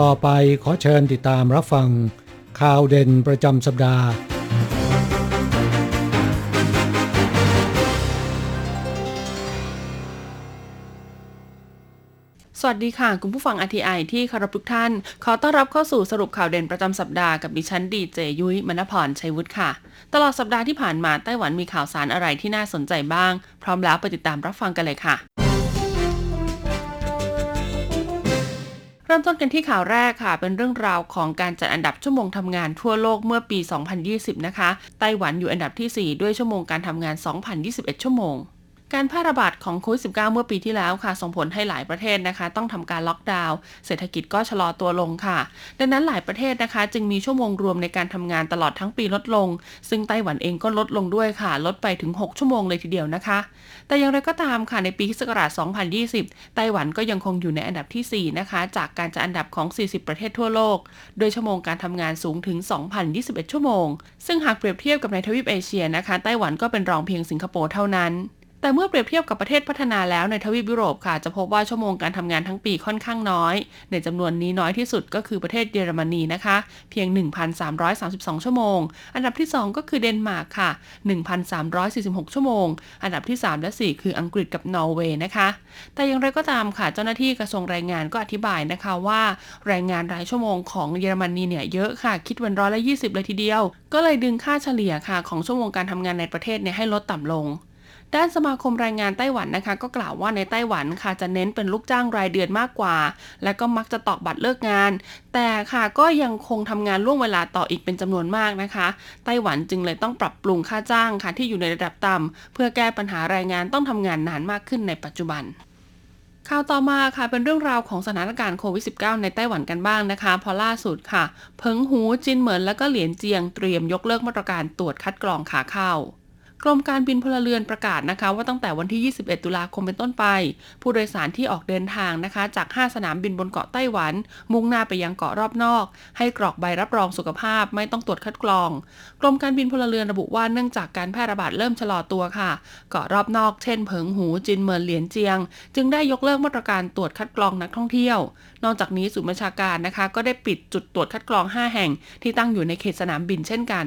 ต่อไปขอเชิญติดตามรับฟัง ข่าวเด่นประจำสัปดาห์ สวัสดีค่ะ คุณผู้ฟัง RTI ที่คารพทุกท่าน ขอต้อนรับเข้าสู่สรุปข่าวเด่นประจำสัปดาห์กับดิฉันดีเจยุ้ยมณพรชัยวุฒิค่ะ ตลอดสัปดาห์ที่ผ่านมาไต้หวันมีข่าวสารอะไรที่น่าสนใจบ้าง พร้อมแล้วไปติดตามรับฟังกันเลยค่ะ ริ่มต้นกันที่ข่าวแรกค่ะ เป็นเรื่องราวของการจัดอันดับชั่วโมงทำงานทั่วโลกเมื่อปี 2020 นะคะ ไต้หวันอยู่อันดับที่ 4 ด้วยชั่วโมงการทำงาน 2,021 ชั่วโมง การแพร่ระบาดของโควิด -19 เมื่อปีที่แล้วค่ะ ส่งผลให้หลายประเทศนะคะ ต้องทำการล็อกดาวน์เศรษฐกิจก็ชะลอตัวลงค่ะ ดังนั้นหลายประเทศนะคะ จึงมีชั่วโมงรวมในการทำงานตลอดทั้งปีลดลง ซึ่งไต้หวันเองก็ลดลงด้วยค่ะ ลดไปถึง 6 ชั่วโมงเลยทีเดียวนะคะ แต่อย่างไรก็ตามค่ะในปีคศ2020 ไต้หวันก็ยังคงอยู่ในอันดับทีสี่ 4 นะคะ จากการจัดอันดับของ 40 ประเทศทั่วโลก โดยชั่วโมงการทำงานสูงถึง 2,021 ชั่วโมง ซึ่งหากเปรียบเทียบกับในทวีปเอเชียนะคะไต้หวันก็เป็นรองเพียงสิงคโปร์เท่านั้น แต่เมื่อเปรียบเทียบกับประเทศพัฒนาแล้วในทวีปยุโรปค่ะ จะพบว่าชั่วโมงการทำงานทั้งปีค่อนข้างน้อย ในจำนวนนี้น้อยที่สุดก็คือประเทศเยอรมนีนะคะ เพียง 1,332 ชั่วโมง อันดับที่ 2 ก็คือเดนมาร์กค่ะ 1,346 ชั่วโมง อันดับที่ 3 และ 4 คืออังกฤษกับนอร์เวย์นะคะ แต่อย่างไรก็ตามค่ะ เจ้าหน้าที่กระทรวงแรงงานก็อธิบายนะคะว่าแรงงานรายชั่วโมงของเยอรมนีเนี่ยเยอะค่ะคิดเป็นร้อยละ20 เลยทีเดียว ก็เลยดึงค่าเฉลี่ยค่ะของชั่วโมงการทำงานในประเทศเนี่ยให้ลดต่ำลง ด้านสมาคมแรงงานไต้หวันนะคะ ก็กล่าวว่าในไต้หวันค่ะจะเน้นเป็นลูกจ้างรายเดือนมากกว่า และก็มักจะตอกบัตรเลิกงาน แต่ค่ะก็ยังคงทำงานล่วงเวลาต่ออีกเป็นจำนวนมากนะคะ ไต้หวันจึงเลยต้องปรับปรุงค่าจ้างค่ะที่อยู่ในระดับต่ำเพื่อแก้ปัญหาแรงงานต้องทำงานนานมากขึ้นในปัจจุบันข่าวต่อมาค่ะเป็นเรื่องราวของสถานการณ์โควิด -19 ในไต้หวันกันบ้างนะคะพราะล่าสุดค่ะ เพิงหูจินเหมินและก็เหลียนเจียงเตรียมยกเลิกมาตรการตรวจคัดกรองขาเข้า กรมการบินพลเรือนประกาศนะคะ ว่าตั้งแต่วันที่ 21 ตุลาคมเป็นต้นไป ผู้โดยสารที่ออกเดินทางนะคะ จาก 5 สนามบินบนเกาะไต้หวัน มุ่งหน้าไปยังเกาะรอบนอก ให้กรอกใบรับรองสุขภาพไม่ต้องตรวจคัดกรอง กรมการบินพลเรือนระบุว่าเนื่องจากการแพร่ระบาดเริ่มชะลอตัวค่ะ เกาะรอบนอกเช่นเผิงหูจินเมินเหลียนเจียง จึงได้ยกเลิกมาตรการตรวจคัดกรองนักท่องเที่ยว นอกจากนี้ศูนย์บัญชาการนะคะ ก็ได้ปิดจุดตรวจคัดกรอง 5 แห่ง ที่ตั้งอยู่ในเขตสนามบินเช่นกัน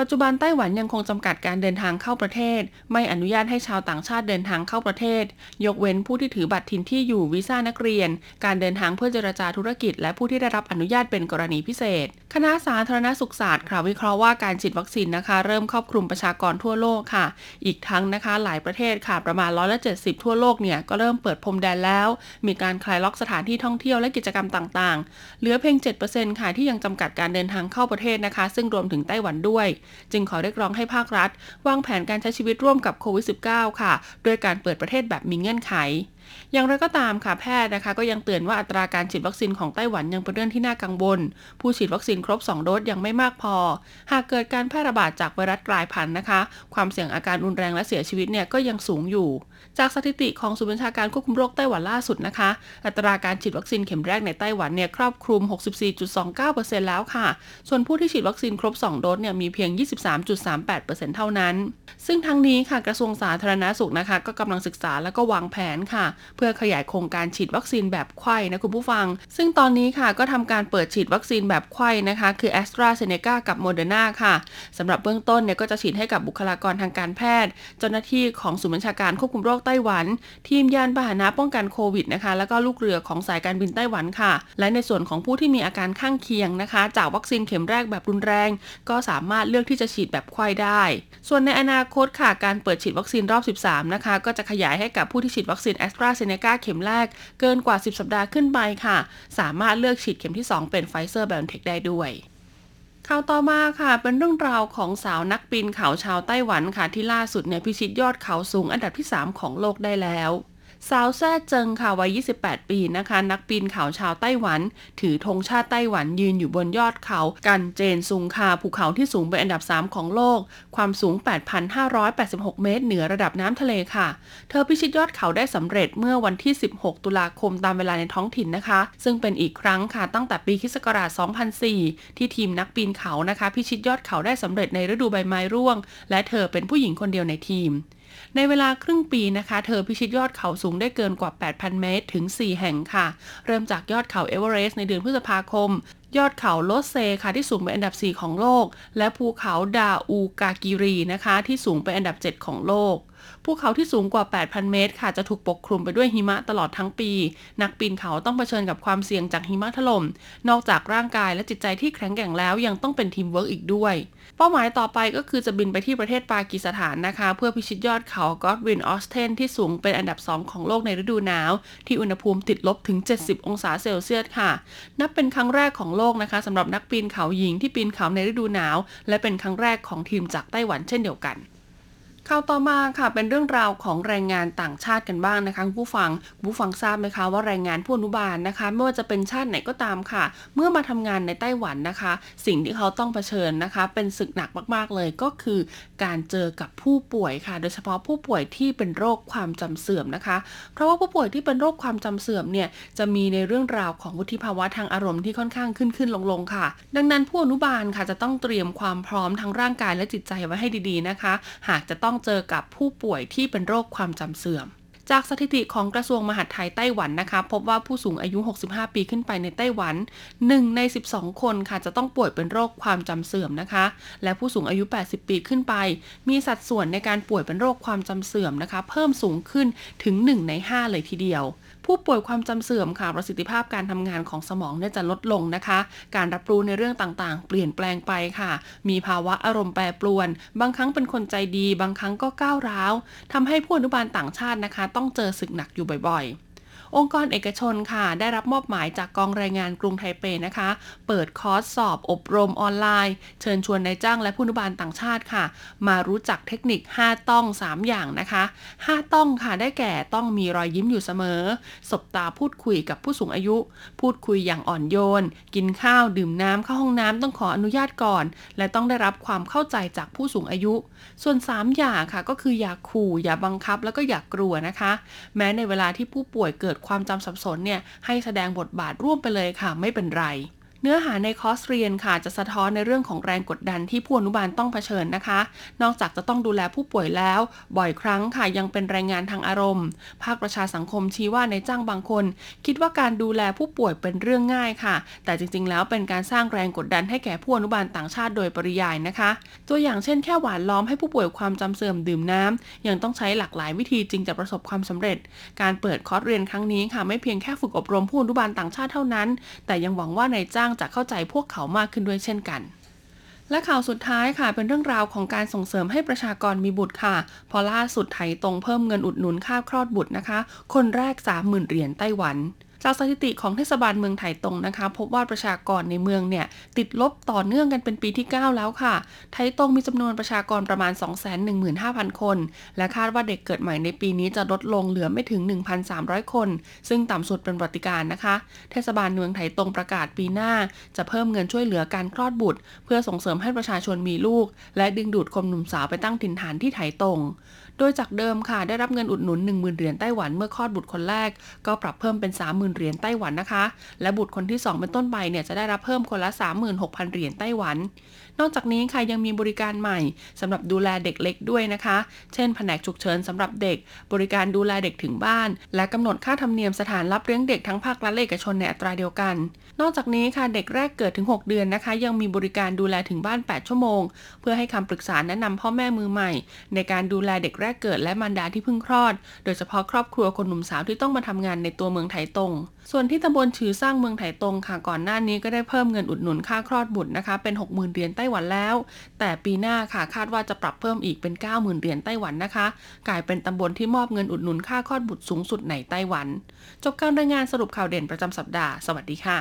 ปัจจุบันไต้หวันยังคงจำกัดการเดินทางเข้าประเทศ ไม่อนุญาตให้ชาวต่างชาติเดินทางเข้าประเทศ ยกเว้นผู้ที่ถือบัตรถิ่นที่อยู่วีซ่านักเรียน การเดินทางเพื่อเจรจาธุรกิจ และผู้ที่ได้รับอนุญาตเป็นกรณีพิเศษ คณะสาธารณสุขศาสตร์ค่ะวิเคราะห์ว่าการฉีดวัคซีนนะคะ เริ่มครอบคลุมประชากรทั่วโลกค่ะ อีกทั้งนะคะ หลายประเทศค่ะประมาณร้อยละเจ็ดสิบทั่วโลกเนี่ยก็เริ่มเปิดพรมแดนแล้ว มีการคลายล็อกสถานที่ท่องเที่ยวและกิจกรรมต่างๆ เหลือเพียง7%ค่ะที่ยังจำกัดการเดินทางเข้าประเทศนะคะ ซึ่งรวมถึงไต้หวันด้วยจึงขอเรียกร้องให้ภาครัฐ วางแผนการใช้ชีวิตร่วมกับโควิด -19 ค่ะโดยการเปิดประเทศแบบมีเงื่อนไข อย่างไรก็ตามค่ะแพทย์นะคะ ก็ยังเตือนว่าอัตราการฉีดวัคซีนของไต้หวันยังเป็นเรื่องที่น่ากังวล ผู้ฉีดวัคซีนครบ 2 โดสยังไม่มากพอ หากเกิดการแพร่ระบาดจากไวรัสกลายพันธุ์นะคะ ความเสี่ยงอาการรุนแรงและเสียชีวิตเนี่ยก็ยังสูงอยู่ จากสถิติของศูนย์บัญชาการควบคุมโรคไต้หวันล่าสุดนะคะ อัตราการฉีดวัคซีนเข็มแรกในไต้หวันเนี่ยครอบคลุม 64.29%แล้วค่ะ ส่วนผู้ที่ฉีดวัคซีนครบ 2 โดสเนี่ยมีเพียง 23.38%เท่านั้น ซึ่งทั้งนี้ค่ะกระทรวงสาธารณาสุขนะคะ ก็กำลังศึกษาแล้วก็วางแผนค่ะ เพื่อขยายโครงการฉีดวัคซีนแบบไข้นะคุณผู้ฟัง ซึ่งตอนนี้ค่ะก็ทำการเปิดฉีดวัคซีนแบบไข้นะคะ คือ a s t r a z เซ e c a กับ Moderna ค่ะสำหรับเบื้องต้นเนี่ยก็จะฉีดให้กับบุคลากรทางการแพทย์ เจ้าหน้าที่ของศูนย์บัญชาการควบคุมโรคไต้หวัน ทีมยานพาหนะป้องกันโควิดนะคะ แล้วก็ลูกเรือของสายการบินไต้หวันค่ะ และในส่วนของผู้ที่มีอาการข้างเคียงนะคะ จากวัคซีนเข็มแรกแบบรุนแรง ก็สามารถเลือกที่จะฉีดแบบไขว้ได้ ส่วนในอนาคตค่ะ การเปิดฉีดวัคซีนรอบ 13 นะคะ ก็จะขยายให้กับผู้ที่ฉีดวัคซีนแอสตราเซเนกาเข็มแรกเกินกว่า 10 สัปดาห์ขึ้นไปค่ะ สามารถเลือกฉีดเข็มที่ 2 เป็นไฟเซอร์ไบออนเทคได้ด้วย ข่าวต่อมาค่ะ เป็นเรื่องราวของสาวนักปีนเขาชาวไต้หวันค่ะที่ล่าสุดเนี่ยพิชิตยอดเขาสูงอันดับที่ 3 ของโลกได้แล้ว สาวแซ่เจิงค่ะวัย 28 ปีนะคะ นักปีนเขาชาวไต้หวัน ถือธงชาติไต้หวันยืนอยู่บนยอดเขา กันเจนซุงคาภูเขาที่สูงเป็นอันดับ 3 ของโลก ความสูง 8,586 เมตร เหนือระดับน้ำทะเลค่ะ เธอพิชิตยอดเขาได้สำเร็จเมื่อวันที่ 16 ตุลาคมตามเวลาในท้องถิ่นนะคะ ซึ่งเป็นอีกครั้งค่ะตั้งแต่ปีคศ2004 ที่ทีมนักปีนเขานะคะ พิชิตยอดเขาได้สำเร็จในฤดูใบไม้ร่วง และเธอเป็นผู้หญิงคนเดียวในทีม ในเวลาครึ่งปีนะคะ เธอพิชิตยอดเขาสูงได้เกินกว่า 8,000 เมตร ถึง 4 แห่งค่ะ เริ่มจากยอดเขาเอเวอเรสต์ในเดือนพฤษภาคม ยอดเขาโลเซค่ะที่สูงเป็นอันดับ 4 ของโลก และภูเขาดาอูลากิรีนะคะ ที่สูงเป็นอันดับ 7 ของโลกภูเขาที่สูงกว่า 8,000 เมตร ค่ะ จะถูกปกคลุมไปด้วยหิมะตลอดทั้งปี นักปีนเขาต้องเผชิญกับความเสี่ยงจากหิมะถล่ม นอกจากร่างกายและจิตใจที่แข็งแกร่งแล้วยังต้องเป็นทีมเวิร์กอีกด้วย เป้าหมายต่อไปก็คือจะบินไปที่ประเทศปากีสถานนะคะ เพื่อพิชิตยอดเขากอดวินออสเทนที่สูงเป็นอันดับ 2 ของโลกในฤดูหนาว ที่อุณหภูมิติดลบถึง 70 องศาเซลเซียสค่ะ นับเป็นครั้งแรกของโลกนะคะสำหรับนักปีนเขาหญิงที่ปีนเขาในฤดูหนาว และเป็นครั้งแรกของทีมจากไต้หวันเช่นเดียวกัน ข่าวต่อมาค่ะเป็นเรื่องราวของแรงงานต่างชาติกันบ้างนะคะผู้ฟังผู้ฟังทราบไหมคะว่าแรงงานผู้อนุบาลนะคะไม่ว่าจะเป็นชาติไหนก็ตามค่ะ เมื่อมาทำงานในไต้หวันนะคะ สิ่งที่เขาต้องเผชิญนะคะ เป็นศึกหนักมากๆเลยก็คือ การเจอกับผู้ป่วยค่ะ โดยเฉพาะผู้ป่วยที่เป็นโรคความจำเสื่อมนะคะ เพราะว่าผู้ป่วยที่เป็นโรคความจำเสื่อมเนี่ยจะมีในเรื่องราวของวุฒิภาวะทางอารมณ์ที่ค่อนข้างขึ้นขึ้นลงลงค่ะ ดังนั้นผู้อนุบาลค่ะจะต้องเตรียมความพร้อมทั้งร่างกายและจิตใจไว้ให้ดีๆนะคะ หากจะต้องเจอกับผู้ป่วยที่เป็นโรคความจำเสื่อม จากสถิติของกระทรวงมหาดไทยไต้หวันนะคะ พบว่าผู้สูงอายุ 65 ปีขึ้นไปในไต้หวัน 1 ใน 12 คนค่ะจะต้องป่วยเป็นโรคความจำเสื่อมนะคะ และผู้สูงอายุ 80 ปีขึ้นไป มีสัดส่วนในการป่วยเป็นโรคความจำเสื่อมนะคะ เพิ่มสูงขึ้นถึง 1 ใน 5 เลยทีเดียว ผู้ป่วยความจำเสื่อมค่ะ ประสิทธิภาพการทำงานของสมองเนี่ยจะลดลงนะคะ การรับรู้ในเรื่องต่างๆ เปลี่ยนแปลงไปค่ะ มีภาวะอารมณ์แปรปรวน บางครั้งเป็นคนใจดี บางครั้งก็ก้าวร้าวทำให้ผู้อนุบาลต่างชาตินะคะ ต้องเจอศึกหนักอยู่บ่อยๆ องค์กรเอกชนค่ะ ได้รับมอบหมายจากกองแรงงานกรุงไทเปนะคะ เปิดคอร์สสอบอบรมออนไลน์ เชิญชวนนายจ้างและผู้นุบาลต่างชาติค่ะ มารู้จักเทคนิค 5 ต้อง 3 อย่างนะคะ 5 ต้องค่ะได้แก่ต้องมีรอยยิ้มอยู่เสมอ สบตาพูดคุยกับผู้สูงอายุ พูดคุยอย่างอ่อนโยน กินข้าวดื่มน้ำเข้าห้องน้ำต้องขออนุญาตก่อน และต้องได้รับความเข้าใจจากผู้สูงอายุ ส่วน 3 อย่างค่ะก็คืออย่าขู่อย่าบังคับแล้วก็อย่ากกลัวนะคะ แม้ในเวลาที่ผู้ป่วยเกิดความจำสับสนเนี่ยให้แสดงบทบาทร่วมไปเลยค่ะไม่เป็นไร เนื้อหาในคอร์สเรียนค่ะจะสะท้อนในเรื่องของแรงกดดันที่ผู้อนุบาลต้องเผชิญนะคะ นอกจากจะต้องดูแลผู้ป่วยแล้ว บ่อยครั้งค่ะยังเป็นแรงงานทางอารมณ์ ภาคประชาสังคมชี้ว่าในจ้างบางคน คิดว่าการดูแลผู้ป่วยเป็นเรื่องง่ายค่ะ แต่จริงๆ แล้วเป็นการสร้างแรงกดดันให้แก่ผู้อนุบาลต่างชาติโดยปริยายนะคะ ตัวอย่างเช่นแค่หวานล้อมให้ผู้ป่วยความจำเสื่อมดื่มน้ำยังต้องใช้หลากหลายวิธีจึงจะประสบความสำเร็จ การเปิดคอร์สเรียนครั้งนี้ค่ะไม่เพียงแค่ฝึกอบรมผู้อนุบาลต่างชาติเท่านั้น แต่ยังหวังว่านายจ้างจะเข้าใจพวกเขามากขึ้นด้วยเช่นกัน และข่าวสุดท้ายค่ะเป็นเรื่องราวของการส่งเสริมให้ประชากรมีบุตรค่ะ พอล่าสุดไถตรงเพิ่มเงินอุดหนุนค่าคลอดบุตรนะคะ คนแรก 30,000 เหรียญไต้หวัน จากสถิติของเทศบาลเมืองไถตงนะคะ พบว่าประชากรในเมืองเนี่ยติดลบต่อเนื่องกันเป็นปีที่ 9 แล้วค่ะ ไถตงมีจำนวนประชากรประมาณ 215,000 คน และคาดว่าเด็กเกิดใหม่ในปีนี้จะลดลงเหลือไม่ถึง 1,300 คน ซึ่งต่ำสุดเป็นปฏิการนะคะ เทศบาลเมืองไถตงประกาศปีหน้า จะเพิ่มเงินช่วยเหลือการคลอดบุตร เพื่อส่งเสริมให้ประชาชนมีลูก และดึงดูดคนหนุ่มสาวไปตั้งถิ่นฐานที่ไถตง โดยจากเดิมค่ะ ได้รับเงินอุดหนุน 10,000 เหรียญไต้หวันเมื่อคลอดบุตรคนแรก ก็ปรับเพิ่มเป็น 30,000 เหรียญไต้หวันนะคะ และบุตรคนที่ 2 เป็นต้นไปเนี่ยจะได้รับเพิ่มคนละ 36,000 เหรียญไต้หวัน นอกจากนี้ค่ะยังมีบริการใหม่สำหรับดูแลเด็กเล็กด้วยนะคะ เช่นแผนกฉุกเฉินสำหรับเด็ก บริการดูแลเด็กถึงบ้าน และกำหนดค่าธรรมเนียมสถานรับเลี้ยงเด็กทั้งภาครัฐและเอกชนในอัตราเดียวกัน นอกจากนี้ค่ะเด็กแรกเกิดถึง 6 เดือนนะคะ ยังมีบริการดูแลถึงบ้าน 8 ชั่วโมง เพื่อให้คำปรึกษาแนะนำพ่อแม่มือใหม่ ในการดูแลเด็กแรกเกิดและมารดาที่เพิ่งคลอด โดยเฉพาะครอบครัวคนหนุ่มสาวที่ต้องมาทำงานในตัวเมืองไถตง ส่วนที่ตำบลฉือสร้างเมืองไถตงค่ะก่อนหน้านี้ก็ได้เพิ่มเงินอุดหนุนค่าคลอดบุตรนะคะ เป็น 60,000เหรียญไต้หวันแล้ว แต่ปีหน้าค่ะคาดว่าจะปรับเพิ่มอีกเป็น 90,000เหรียญไต้หวันนะคะ กลายเป็นตำบลที่มอบเงินอุดหนุนค่าคลอดบุตรสูงสุดในไต้หวัน จบการรายงานสรุปข่าวเด่นประจำสัปดาห์ สวัสดีค่ะ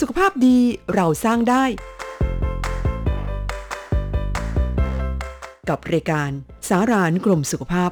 สุขภาพดีเราสร้างได้ กับรายการสารานกรมสุขภาพ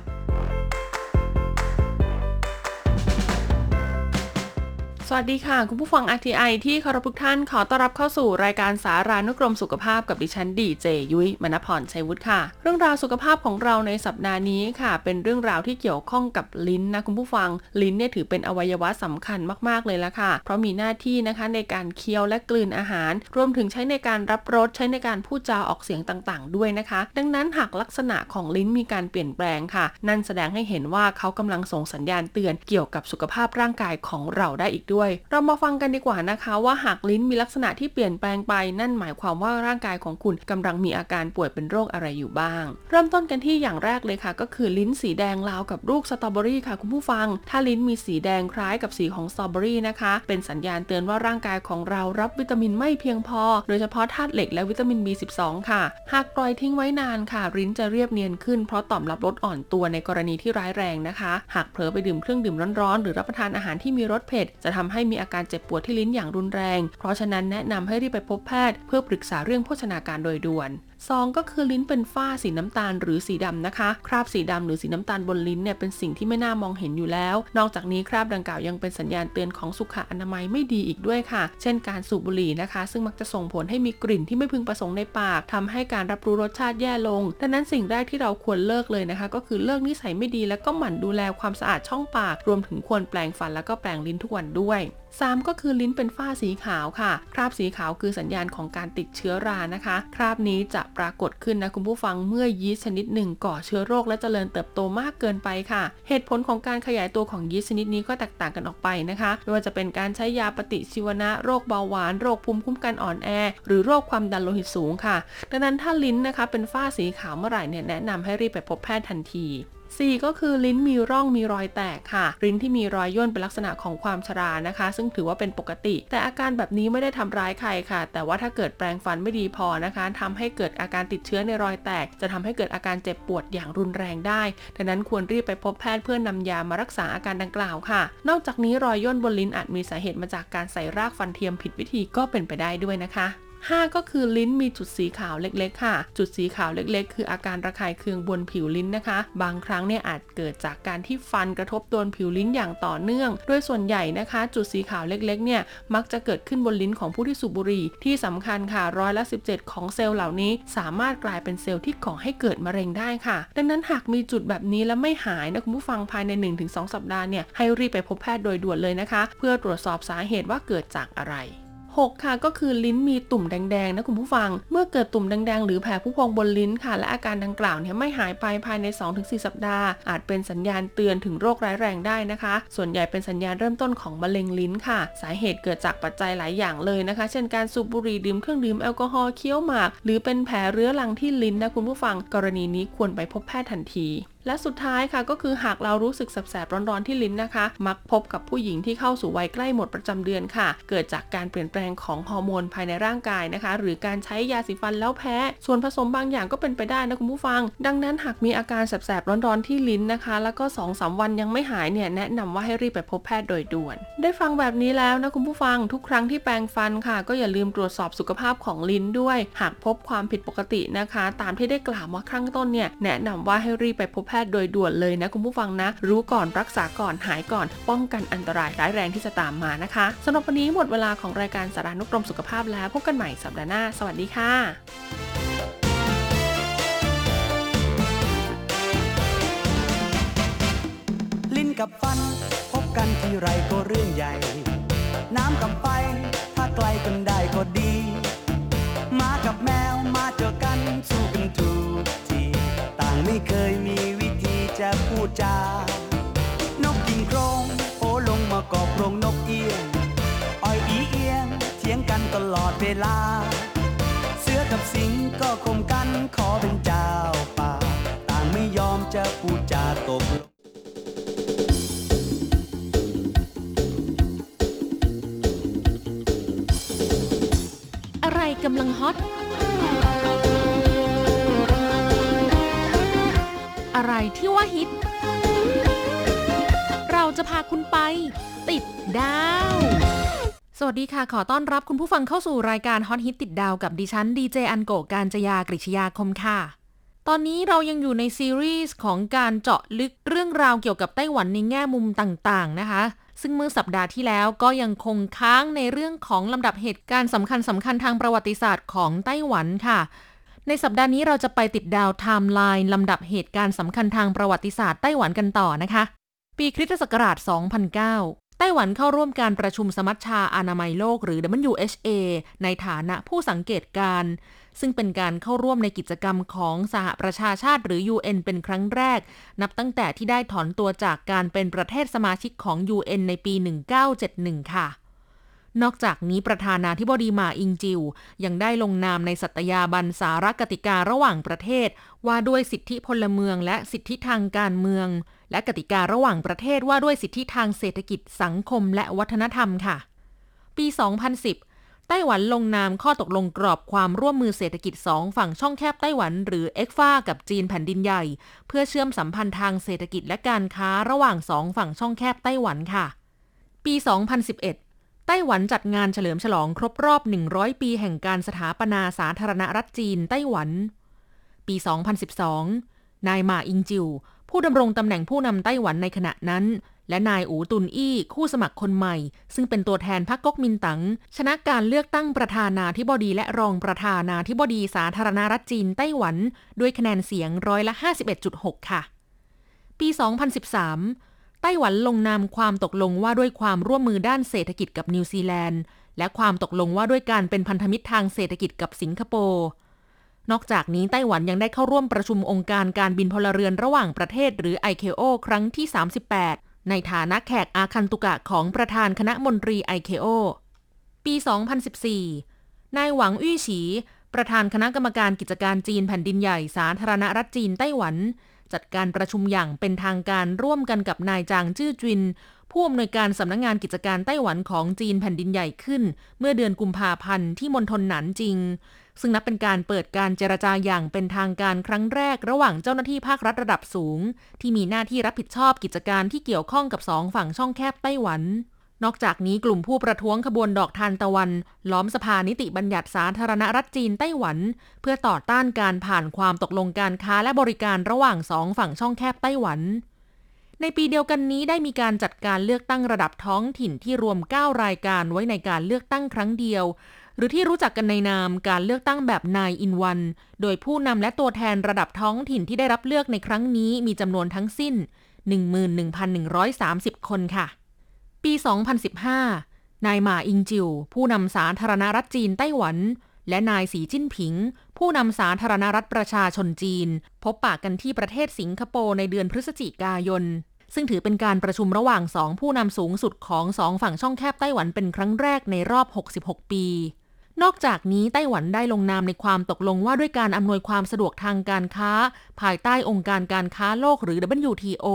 วัสดีค่ะ คุณผู้ฟัง RTI ที่เคารพทุกท่านขอต้อนรับเข้าสู่รายการสารานุกรมสุขภาพกับดิฉันดีเจยุ้ยมณพรชัยวุฒิค่ะ เรื่องราวสุขภาพของเราในสัปดาห์นี้ค่ะ เป็นเรื่องราวที่เกี่ยวข้องกับลิ้นนะคุณผู้ฟัง ลิ้นเนี่ยถือเป็นอวัยวะสำคัญมากๆเลยละค่ะ เพราะมีหน้าที่นะคะในการเคี้ยวและกลืนอาหาร รวมถึงใช้ในการรับรสใช้ในการพูดจาออกเสียงต่างๆ ด้วยนะคะ ดังนั้นหากลักษณะของลิ้นมีการเปลี่ยนแปลงค่ะ นั่นแสดงให้เห็นว่าเขากำลังส่งสัญญาณเตือนเกี่ยวกับสุขภาพร่างกายของเราได้อีกด้วยเรามาฟังกันดีกว่านะคะว่าหากลิ้นมีลักษณะที่เปลี่ยนแปลงไปนั่นหมายความว่าร่างกายของคุณกำลังมีอาการป่วยเป็นโรคอะไรอยู่บ้าง เริ่มต้นกันที่อย่างแรกเลยค่ะ ก็คือลิ้นสีแดงราวกับลูกสตรอเบอรี่ค่ะคุณผู้ฟัง ถ้าลิ้นมีสีแดงคล้ายกับสีของสตรอเบอรี่นะคะ เป็นสัญญาณเตือนว่าร่างกายของเรารับวิตามินไม่เพียงพอ โดยเฉพาะธาตุเหล็กและวิตามิน B12 ค่ะ หากปล่อยทิ้งไว้นานค่ะลิ้นจะเรียบเนียนขึ้นเพราะต่อมรับรสอ่อนตัวในกรณีที่ร้ายแรงนะคะ หากเผลอไปดื่มเครื่องดื่มร้อนๆหรือรับประทานอาหารที่มีรสเผ็ดจะทำให้มีอาการเจ็บปวดที่ลิ้นอย่างรุนแรง เพราะฉะนั้นแนะนำให้รีบไปพบแพทย์เพื่อปรึกษาเรื่องโภชนาการโดยด่วน 2 ก็คือลิ้นเป็นฝ้าสีน้ำตาลหรือสีดำนะคะ คราบสีดำหรือสีน้ำตาลบนลิ้นเนี่ยเป็นสิ่งที่ไม่น่ามองเห็นอยู่แล้ว นอกจากนี้คราบดังกล่าวยังเป็นสัญญาณเตือนของสุขอนามัยไม่ดีอีกด้วยค่ะ เช่นการสูบบุหรี่นะคะ ซึ่งมักจะส่งผลให้มีกลิ่นที่ไม่พึงประสงค์ในปากทำให้การรับรู้รสชาติแย่ลง ดังนั้นสิ่งแรกที่เราควรเลิกเลยนะคะ ก็คือเลิกนิสัยไม่ดีแล้วก็หมั่นดูแลความสะอาดช่องปาก รวมถึงควรแปลงฟันแล้วก็แปรงลิ้นทุกวันด้วย 3 ก็คือลิ้นเป็นฝ้าสีขาวค่ะ คราบสีขาวคือสัญญาณของการติดเชื้อรานะคะ คราบนี้จะปรากฏขึ้นนะคุณผู้ฟังเมื่อยีสต์ชนิดหนึ่งก่อเชื้อโรคและเจริญเติบโตมากเกินไปค่ะ เหตุผลของการขยายตัวของยีสต์ชนิดนี้ก็แตกต่างกันออกไปนะคะ ไม่ว่าจะเป็นการใช้ยาปฏิชีวนะโรคเบาหวานโรคภูมิคุ้มกันอ่อนแอ หรือโรคความดันโลหิตสูงค่ะ ดังนั้นถ้าลิ้นนะคะเป็นฝ้าสีขาวเมื่อไหร่เนี่ยแนะนำให้รีบไปพบแพทย์ทันที 4 ก็คือลิ้นมีร่องมีรอยแตกค่ะ ลิ้นที่มีรอยย่นเป็นลักษณะของความชรานะคะ ซึ่งถือว่าเป็นปกติ แต่อาการแบบนี้ไม่ได้ทำร้ายใครค่ะ แต่ว่าถ้าเกิดแปรงฟันไม่ดีพอนะคะทำให้เกิดอาการติดเชื้อในรอยแตก จะทำให้เกิดอาการเจ็บปวดอย่างรุนแรงได้ดังนั้นควรรีบไปพบแพทย์เพื่อนำยามารักษาอาการดังกล่าวค่ะ นอกจากนี้รอยย่นบนลิ้นอาจมีสาเหตุมาจากการใส่รากฟันเทียมผิดวิธีก็เป็นไปได้ด้วยนะคะ 5 ก็คือลิ้นมีจุดสีขาวเล็กๆ ค่ะ จุดสีขาวเล็กๆ คืออาการระคายเคืองบนผิวลิ้นนะคะ บางครั้งเนี่ยอาจเกิดจากการที่ฟันกระทบโดนผิวลิ้นอย่างต่อเนื่อง โดยส่วนใหญ่นะคะ จุดสีขาวเล็กๆ เนี่ยมักจะเกิดขึ้นบนลิ้นของผู้ที่สูบบุหรี่ที่สำคัญค่ะร้อยละ 17 ของเซลล์เหล่านี้ สามารถกลายเป็นเซลล์ที่ก่อให้เกิดมะเร็งได้ค่ะ ดังนั้นหากมีจุดแบบนี้แล้วไม่หายนะคุณผู้ฟังภายใน 1-2 สัปดาห์เนี่ยให้รีบไปพบแพทย์โดยด่วนเลยนะคะ เพื่อตรวจสอบสาเหตุว่าเกิดจากอะไร 6 ค่ะก็คือลิ้นมีตุ่มแดงๆนะคุณผู้ฟัง เมื่อเกิดตุ่มแดงๆ หรือแผลผู้พองบนลิ้นค่ะ และอาการดังกล่าวเนี่ยไม่หายไปภายใน 2-4 สัปดาห์ อาจเป็นสัญญาณเตือนถึงโรคร้ายแรงได้นะคะ ส่วนใหญ่เป็นสัญญาณเริ่มต้นของมะเร็งลิ้นค่ะ สาเหตุเกิดจากปัจจัยหลายอย่างเลยนะคะ เช่นการสูบบุหรี่ดื่มเครื่องดื่มแอลกอฮอล์เคี้ยวหมาก หรือเป็นแผลเรื้อรังที่ลิ้นนะคุณผู้ฟัง กรณีนี้ควรไปพบแพทย์ทันที และสุดท้ายค่ะก็คือหากเรารู้สึกแสบๆร้อนๆที่ลิ้นนะคะ มักพบกับผู้หญิงที่เข้าสู่วัยใกล้หมดประจำเดือนค่ะ เกิดจากการเปลี่ยนแปลงของฮอร์โมนภายในร่างกายนะคะ หรือการใช้ยาสีฟันแล้วแพ้ ส่วนผสมบางอย่างก็เป็นไปได้นะคุณผู้ฟัง ดังนั้นหากมีอาการแสบๆร้อนๆที่ลิ้นนะคะ แล้วก็2อสวันยังไม่หายเนี่ยแนะนำว่าให้รีบไปพบแพทย์โดยด่วน ได้ฟังแบบนี้แล้วนะคุณผู้ฟังทุกครั้งที่แปรงฟันค่ะ ก็อย่าลืมตรวจสอบสุขภาพของลิ้นด้วย หากพบความผิดปกตินะคะ ตามที่ได้กล่าวมาข้างต้นเนี่ยแนะนำว่าให้รีบไปพบพทย์โดยด่วนเลยนะคุณผู้ฟังนะ รู้ก่อนรักษาก่อนหายก่อน ป้องกันอันตรายร้ายแรงที่จะตามมานะคะสำหรับวันนี้หมดเวลาของรายการสารานุกรมสุขภาพแล้วพบกันใหม่สัปดาห์หน้า สวัสดีค่ะลินกับฟัน พบกันที่ไรก็เรื่องใหญ่ น้ำกับไฟ ถ้าไกลกันได้ก็ดีมากับแมวมาเจอกันสู้กันถูกที่ต่างไม่เคยมี จะพูดจา นกกินโครงโผลงมากอบโรงนกเอียงอ้อยอีเอียงเถียงกันตลอดเวลา เสือกับสิงก็คมกันขอเป็นเจ้าป่า ต่างไม่ยอมจะพูดจาตกลงอะไรกำลังฮอต อะไรที่ว่าฮิต เราจะพาคุณไป ติดดาว สวัสดีค่ะ ขอต้อนรับคุณผู้ฟังเข้าสู่รายการฮอตฮิตติดดาวกับดิฉันดีเจอันโกการจยากริชยาคมค่ะ ตอนนี้เรายังอยู่ในซีรีส์ของการเจาะลึกเรื่องราวเกี่ยวกับไต้หวันในแง่มุมต่างๆ นะคะซึ่งเมื่อสัปดาห์ที่แล้วก็ยังคงค้างในเรื่องของลำดับเหตุการณ์สำคัญสำคัญทางประวัติศาสตร์ของไต้หวันค่ะ ในสัปดาห์นี้เราจะไปติดดาวไทม์ไลน์ลำดับเหตุการณ์สำคัญทางประวัติศาสตร์ไต้หวันกันต่อนะคะ ปีคริสตศักราช 2009 ไต้หวันเข้าร่วมการประชุมสมัชชาอนามัยโลกหรือ WHA ในฐานะผู้สังเกตการณ์ซึ่งเป็นการเข้าร่วมในกิจกรรมของสหประชาชาติหรือ UN เป็นครั้งแรก นับตั้งแต่ที่ได้ถอนตัวจากการเป็นประเทศสมาชิกของ UN ในปี 1971 ค่ะ นอกจากนี้ประธานาธิบดีหมาอิงจิว ยังได้ลงนามในสัตยาบันสารกติการะหว่างประเทศ ว่าด้วยสิทธิพลเมืองและสิทธิทางการเมือง และกติการะหว่างประเทศว่าด้วยสิทธิทางเศรษฐกิจสังคมและวัฒนธรรมค่ะ ปี 2010ไต้หวันลงนามข้อตกลงกรอบความร่วมมือเศรษฐกิจ 2 ฝั่งช่องแคบไต้หวันหรือเอ็กฟากับจีนแผ่นดินใหญ่ เพื่อเชื่อมสัมพันธ์ทางเศรษฐกิจและการค้าระหว่างสองฝั่งช่องแคบไต้หวันค่ะ ปี 2011 ต้หวันจัดงานเฉลิมฉลองครบรอบ 100 ปีแห่งการสถาปนาสาธารณรัฐจีนไต้หวัน ปี 2012 นายหมาอิงจิว ผู้ดำรงตำแหน่งผู้นำไต้หวันในขณะนั้น และนายอูตุนอี้คู่สมัครคนใหม่ ซึ่งเป็นตัวแทนพรรคก๊กมินตั๋งชนะการเลือกตั้งประธานาธิบดีและรองประธานาธิบดีสาธารณรัฐจีนไต้หวัน ด้วยคะแนนเสียงร้อยละ 51.6 ค่ะ ปี 2013 ไต้หวันลงนามความตกลงว่าด้วยความร่วมมือด้านเศรษฐกิจกับนิวซีแลนด์ และความตกลงว่าด้วยการเป็นพันธมิตรทางเศรษฐกิจกับสิงคโปร์นอกจากนี้ไต้หวันยังได้เข้าร่วมประชุมองค์การการบินพลเรือนระหว่างประเทศหรือ ICAO ครั้งที่ 38 ในฐานะแขกอาคันตุกะของประธานคณะมนตรี ICAO ปี 2014 นายหวังอี้ฉี ประธานคณะกรรมการกิจการจีนแผ่นดินใหญ่สาธารณรัฐจีนไต้หวัน จัดการประชุมอย่างเป็นทางการร่วมกันกับนายจางจื้อจิน ผู้อำนวยการสำนักงงานกิจการไต้หวันของจีนแผ่นดินใหญ่ขึ้น เมื่อเดือนกุมภาพันธ์ที่มณฑลหนานจิง ซึ่งนับเป็นการเปิดการเจรจาอย่างเป็นทางการครั้งแรกระหว่างเจ้าหน้าที่ภาครัฐระดับสูง ที่มีหน้าที่รับผิดชอบกิจการที่เกี่ยวข้องกับสองฝั่งช่องแคบไต้หวัน นอกจากนี้กลุ่มผู้ประท้วงขบวนดอกทานตะวัน ล้อมสภานิติบัญญัติสาธารณรัฐจีนไต้หวัน เพื่อต่อต้านการผ่านความตกลงการค้าและบริการระหว่างสองฝั่งช่องแคบไต้หวัน ในปีเดียวกันนี้ได้มีการจัดการเลือกตั้งระดับท้องถิ่นที่รวม 9 รายการไว้ในการเลือกตั้งครั้งเดียว หรือที่รู้จักกันในนามการเลือกตั้งแบบนายอินวัน โดยผู้นำและตัวแทนระดับท้องถิ่นที่ได้รับเลือกในครั้งนี้มีจำนวนทั้งสิ้น 11,130 คนค่ะ ปี 2015 นายหมาอิงจิว ผู้นำสาธารณรัฐจีนไต้หวัน และนายสีจิ้นผิง ผู้นำสาธารณรัฐประชาชนจีน พบปะกันที่ประเทศสิงคโปร์ในเดือนพฤศจิกายน ซึ่งถือเป็นการประชุมระหว่างสองผู้นำสูงสุดของสองฝั่งช่องแคบไต้หวันเป็นครั้งแรกในรอบ 66 ปี นอกจากนี้ไต้หวันได้ลงนามในความตกลงว่าด้วยการอำนวยความสะดวกทางการค้า ภายใต้องค์การการค้าโลกหรือ WTO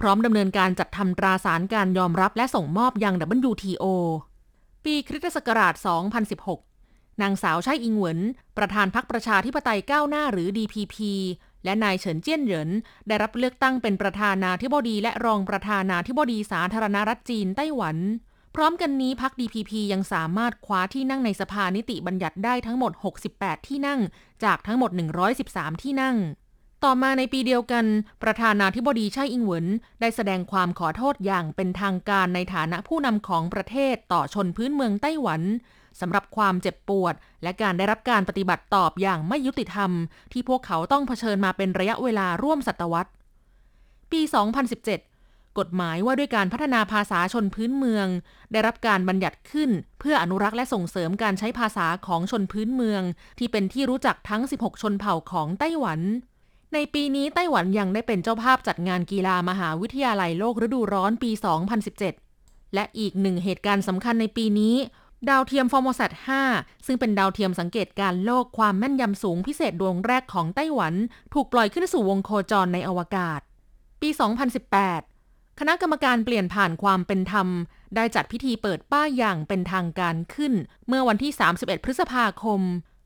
พร้อมดำเนินการจัดทำตราสารการยอมรับและส่งมอบยัง WTO ปีคริสตศักราช 2016 นางสาวไช่อิงเหวินประธานพรรคประชาธิปไตยก้าวหน้าหรือ DPP และนายเฉินเจี้ยนเหรินได้รับเลือกตั้งเป็นประธานาธิบดีและรองประธานาธิบดีสาธารณรัฐจีนไต้หวัน พร้อมกันนี้พรรค DPP ยังสามารถคว้าที่นั่งในสภานิติบัญญัติได้ทั้งหมด 68 ที่นั่ง จากทั้งหมด 113 ที่นั่ง ต่อมาในปีเดียวกัน ประธานาธิบดีไช่อิงเหวินได้แสดงความขอโทษอย่างเป็นทางการในฐานะผู้นำของประเทศต่อชนพื้นเมืองไต้หวันสำหรับความเจ็บปวด และการได้รับการปฏิบัติตอบอย่างไม่ยุติธรรม ที่พวกเขาต้องเผชิญมาเป็นระยะเวลาร่วมศตวรรษ ปี 2017 กฎหมายว่าด้วยการพัฒนาภาษาชนพื้นเมือง ได้รับการบัญญัติขึ้น เพื่ออนุรักษ์และส่งเสริมการใช้ภาษาของชนพื้นเมือง ที่เป็นที่รู้จักทั้ง 16 ชนเผ่าของไต้หวัน ในปีนี้ไต้หวันยังได้เป็นเจ้าภาพจัดงานกีฬามหาวิทยาลัยโลกฤดูร้อนปี 2017 และอีกหนึ่งเหตุการณ์สำคัญในปีนี้ ดาวเทียมฟอร์โมซัต5ซึ่งเป็นดาวเทียมสังเกตการณ์โลกความแม่นยำสูงพิเศษดวงแรกของไต้หวัน ถูกปล่อยขึ้นสู่วงโคจรในอวกาศ ปี 2018 คณะกรรมการเปลี่ยนผ่านความเป็นธรรม ได้จัดพิธีเปิดป้ายอย่างเป็นทางการขึ้น เมื่อวันที่ 31 พฤษภาคม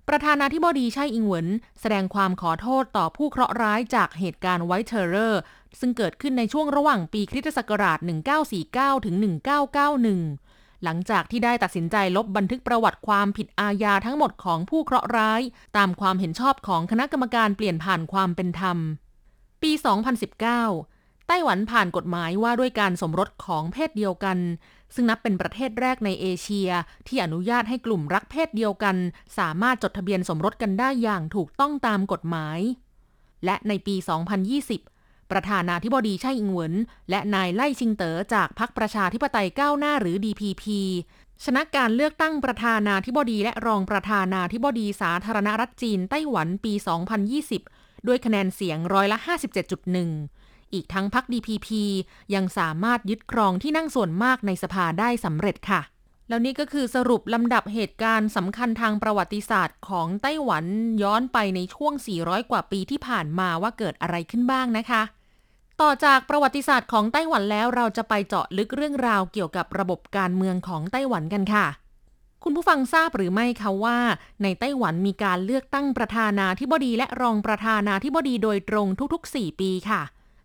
ประธานาธิบดีไช่อิงเหวินแสดงความขอโทษต่อผู้เคราะห์ร้ายจากเหตุการณ์ White Terrorซึ่งเกิดขึ้นในช่วงระหว่างปีคริสตศักราช 1949 ถึง 1991 หลังจากที่ได้ตัดสินใจลบบันทึกประวัติความผิดอาญาทั้งหมดของผู้เคราะห์ร้าย ตามความเห็นชอบของคณะกรรมการเปลี่ยนผ่านความเป็นธรรม ปี 2019 ไต้หวันผ่านกฎหมายว่าด้วยการสมรสของเพศเดียวกัน ซึ่งนับเป็นประเทศแรกในเอเชีย ที่อนุญาตให้กลุ่มรักเพศเดียวกัน สามารถจดทะเบียนสมรสกันได้อย่างถูกต้องตามกฎหมาย และในปี 2020 ประธานาธิบดีไช่อิงเหวินและนายไล่ชิงเต๋อจากพรรคประชาธิปไตยก้าวหน้าหรือ DPP ชนะการเลือกตั้งประธานาธิบดีและรองประธานาธิบดีสาธารณรัฐจีนไต้หวันปี 2020 ด้วยคะแนนเสียงร้อยละ 57.1 อีกทั้งพรรค DPP ยังสามารถยึดครองที่นั่งส่วนมากในสภาได้สำเร็จค่ะ แล้วนี่ก็คือสรุปลำดับเหตุการณ์สำคัญทางประวัติศาสตร์ของไต้หวันย้อนไปในช่วง 400 กว่าปีที่ผ่านมาว่าเกิดอะไรขึ้นบ้างนะคะต่อจากประวัติศาสตร์ของไต้หวันแล้วเราจะไปเจาะลึกเรื่องราวเกี่ยวกับระบบการเมืองของไต้หวันกันค่ะ คุณผู้ฟังทราบหรือไม่คะว่า ในไต้หวันมีการเลือกตั้งประธานาธิบดีและรองประธานาธิบดีโดยตรงทุกๆ 4 ปีค่ะ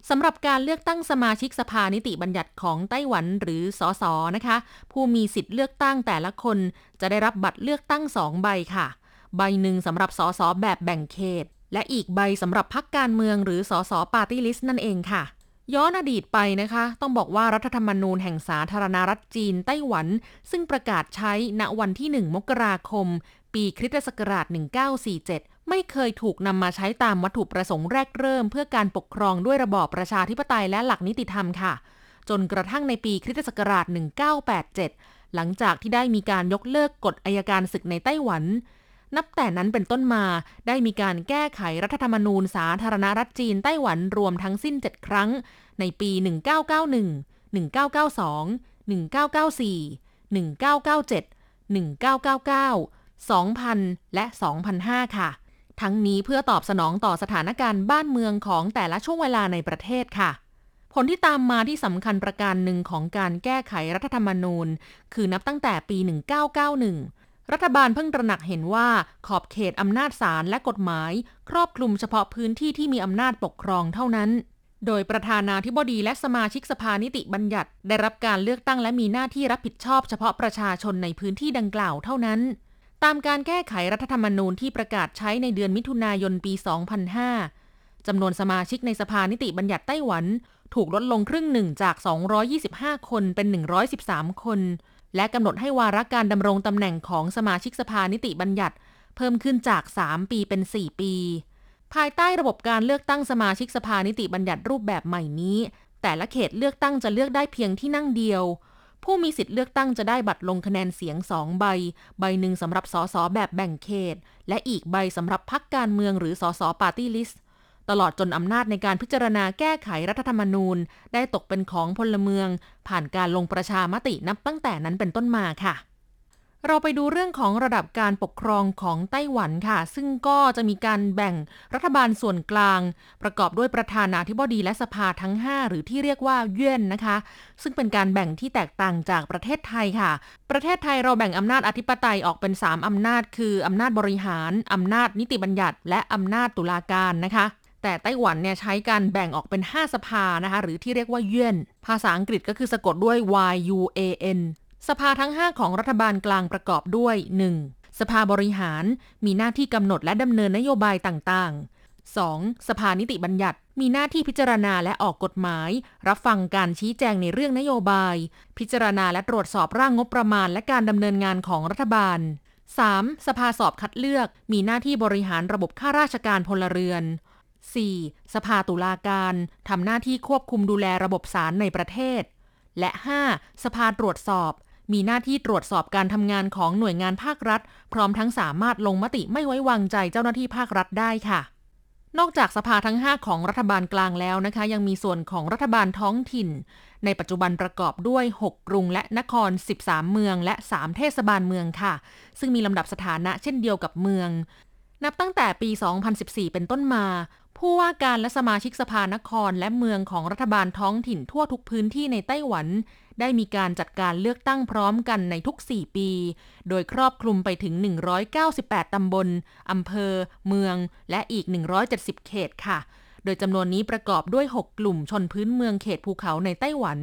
สำหรับการเลือกตั้งสมาชิกสภานิติบัญญัติของไต้หวันหรือสอสอนะคะ ผู้มีสิทธิ์เลือกตั้งแต่ละคนจะได้รับบัตรเลือกตั้งสองใบค่ะ ใบหนึ่งสำหรับสอสอแบบแบ่งเขต และอีกใบสำหรับพรรคการเมืองหรือ ส.ส. ปาร์ตี้ลิสต์นั่นเองค่ะย้อนอดีตไปนะคะ ต้องบอกว่ารัฐธรรมนูญแห่งสาธารณรัฐจีนไต้หวัน ซึ่งประกาศใช้ณวันที่ 1 มกราคม ปีคริสต์ศักราช 1947ไม่เคยถูกนำมาใช้ตามวัตถุประสงค์แรกเริ่ม เพื่อการปกครองด้วยระบอบประชาธิปไตยและหลักนิติธรรมค่ะ จนกระทั่งในปีคริสตศักราช 1987 หลังจากที่ได้มีการยกเลิกกฎอายการศึกในไต้หวัน นับแต่นั้นเป็นต้นมาได้มีการแก้ไขรัฐธรรมนูญสาธารณรัฐจีนไต้หวันรวมทั้งสิ้น 7 ครั้ง ในปี 1991 1992 1994 1997 1999 2000 และ 2005 ค่ะ ทั้งนี้เพื่อตอบสนองต่อสถานการณ์บ้านเมืองของแต่ละช่วงเวลาในประเทศค่ะ ผลที่ตามมาที่สำคัญประการหนึ่งของการแก้ไขรัฐธรรมนูญ คือนับตั้งแต่ปี 1991 รัฐบาลเพิ่งตระหนักเห็นว่าขอบเขตอำนาจศาลและกฎหมาย ครอบคลุมเฉพาะพื้นที่ที่มีอำนาจปกครองเท่านั้นโดยประธานาธิบดีและสมาชิกสภานิติบัญญัติ ได้รับการเลือกตั้งและมีหน้าที่รับผิดชอบเฉพาะประชาชนในพื้นที่ดังกล่าวเท่านั้น ตามการแก้ไขรัฐธรรมนูญที่ประกาศใช้ในเดือนมิถุนายนปี 2005 จำนวนสมาชิกในสภานิติบัญญัติไต้หวัน ถูกลดลงครึ่งหนึ่งจาก 225 คนเป็น 113 คน และกำหนดให้วาระการดำรงตำแหน่งของสมาชิกสภานิติบัญญัติ เพิ่มขึ้นจาก 3 ปีเป็น 4 ปี ภายใต้ระบบการเลือกตั้งสมาชิกสภานิติบัญญัติรูปแบบใหม่นี้ แต่ละเขตเลือกตั้งจะเลือกได้เพียงที่นั่งเดียว ผู้มีสิทธิ์เลือกตั้งจะได้บัตรลงคะแนนเสียงสองใบ ใบหนึ่งสำหรับสสแบบแบ่งเขต และอีกใบสำหรับพักการเมืองหรือสสปาร์ตี้ลิสต์ตลอดจนอำนาจในการพิจารณาแก้ไขรัฐธรรมนูญ ได้ตกเป็นของพลเมือง ผ่านการลงประชามตินับตั้งแต่นั้นเป็นต้นมาค่ะ เราไปดูเรื่องของระดับการปกครองของไต้หวันค่ะ ซึ่งก็จะมีการแบ่งรัฐบาลส่วนกลาง ประกอบด้วยประธานาธิบดีและสภาทั้ง 5 หรือที่เรียกว่าเยื่นนะคะ ซึ่งเป็นการแบ่งที่แตกต่างจากประเทศไทยค่ะ ประเทศไทยเราแบ่งอำนาจอธิปไตยออกเป็น 3 อำนาจ คืออำนาจบริหารอำนาจนิติบัญญัติ และอำนาจตุลาการนะคะแต่ไต้หวันเนี่ยใช้การแบ่งออกเป็น 5 สภานะคะ หรือที่เรียกว่าเยื่นภาษาอังกฤษก็คือสะกดด้วย Y U A N สภาทั้ง 5 ของรัฐบาลกลางประกอบด้วย 1. สภาบริหารมีหน้าที่กำหนดและดำเนินนโยบายต่างๆ 2. สภานิติบัญญัติ มีหน้าที่พิจารณาและออกกฎหมาย รับฟังการชี้แจงในเรื่องนโยบาย พิจารณาและตรวจสอบร่างงบประมาณและการดำเนินงานของรัฐบาล 3. สภาสอบคัดเลือก มีหน้าที่บริหารระบบข้าราชการพลเรือน 4. สภาตุลาการ ทำหน้าที่ควบคุมดูแลระบบศาลในประเทศ และ 5. สภาตรวจสอบ มีหน้าที่ตรวจสอบการทำงานของหน่วยงานภาครัฐ พร้อมทั้งสามารถลงมติไม่ไว้วางใจเจ้าหน้าที่ภาครัฐได้ค่ะ นอกจากสภาทั้ง 5 ของรัฐบาลกลางแล้วนะคะ ยังมีส่วนของรัฐบาลท้องถิ่น ในปัจจุบันประกอบด้วย 6 กรุงและนคร 13 เมือง และ 3 เทศบาลเมืองค่ะ ซึ่งมีลำดับสถานะเช่นเดียวกับเมือง นับตั้งแต่ปี 2014 เป็นต้นมาผู้ว่าการและสมาชิกสภานครและเมืองของรัฐบาลท้องถิ่นทั่วทุกพื้นที่ในไต้หวัน ได้มีการจัดการเลือกตั้งพร้อมกันในทุก 4 ปี โดยครอบคลุมไปถึง 198 ตำบล อำเภอ เมือง และอีก 170 เขตค่ะ โดยจำนวนนี้ประกอบด้วย 6 กลุ่มชนพื้นเมืองเขตภูเขาในไต้หวัน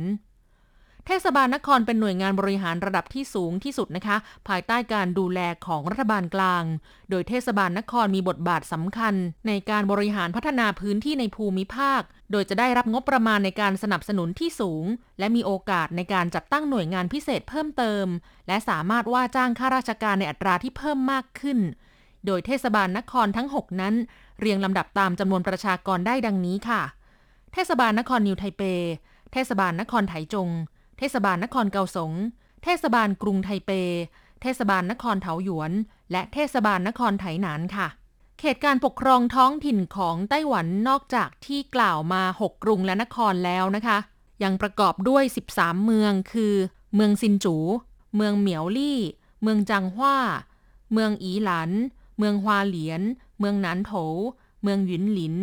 เทศบาลนครเป็นหน่วยงานบริหารระดับที่สูงที่สุดนะคะ ภายใต้การดูแลของรัฐบาลกลาง โดยเทศบาลนครมีบทบาทสำคัญ ในการบริหารพัฒนาพื้นที่ในภูมิภาค โดยจะได้รับงบประมาณในการสนับสนุนที่สูง และมีโอกาสในการจัดตั้งหน่วยงานพิเศษเพิ่มเติม และสามารถว่าจ้างข้าราชการในอัตราที่เพิ่มมากขึ้น โดยเทศบาลนครทั้ง 6 นั้น เรียงลำดับตามจำนวนประชากรได้ดังนี้ค่ะ เทศบาลนครนิวไทเป เทศบาลนครไถจง เทศบาลนครเกาสง เทศบาลกรุงไทเป เทศบาลนครเถาหยวน และเทศบาลนครไถหนานค่ะ เขตการปกครองท้องถิ่นของไต้หวันนอกจากที่กล่าวมา 6 กรุงและนครแล้วนะคะ ยังประกอบด้วย 13 เมืองคือ เมืองซินจู เมืองเหมียวลี่ เมืองจังหว้า เมืองอีหลัน เมืองฮวาเหลียน เมืองหนานโถ เมืองหยินหลิน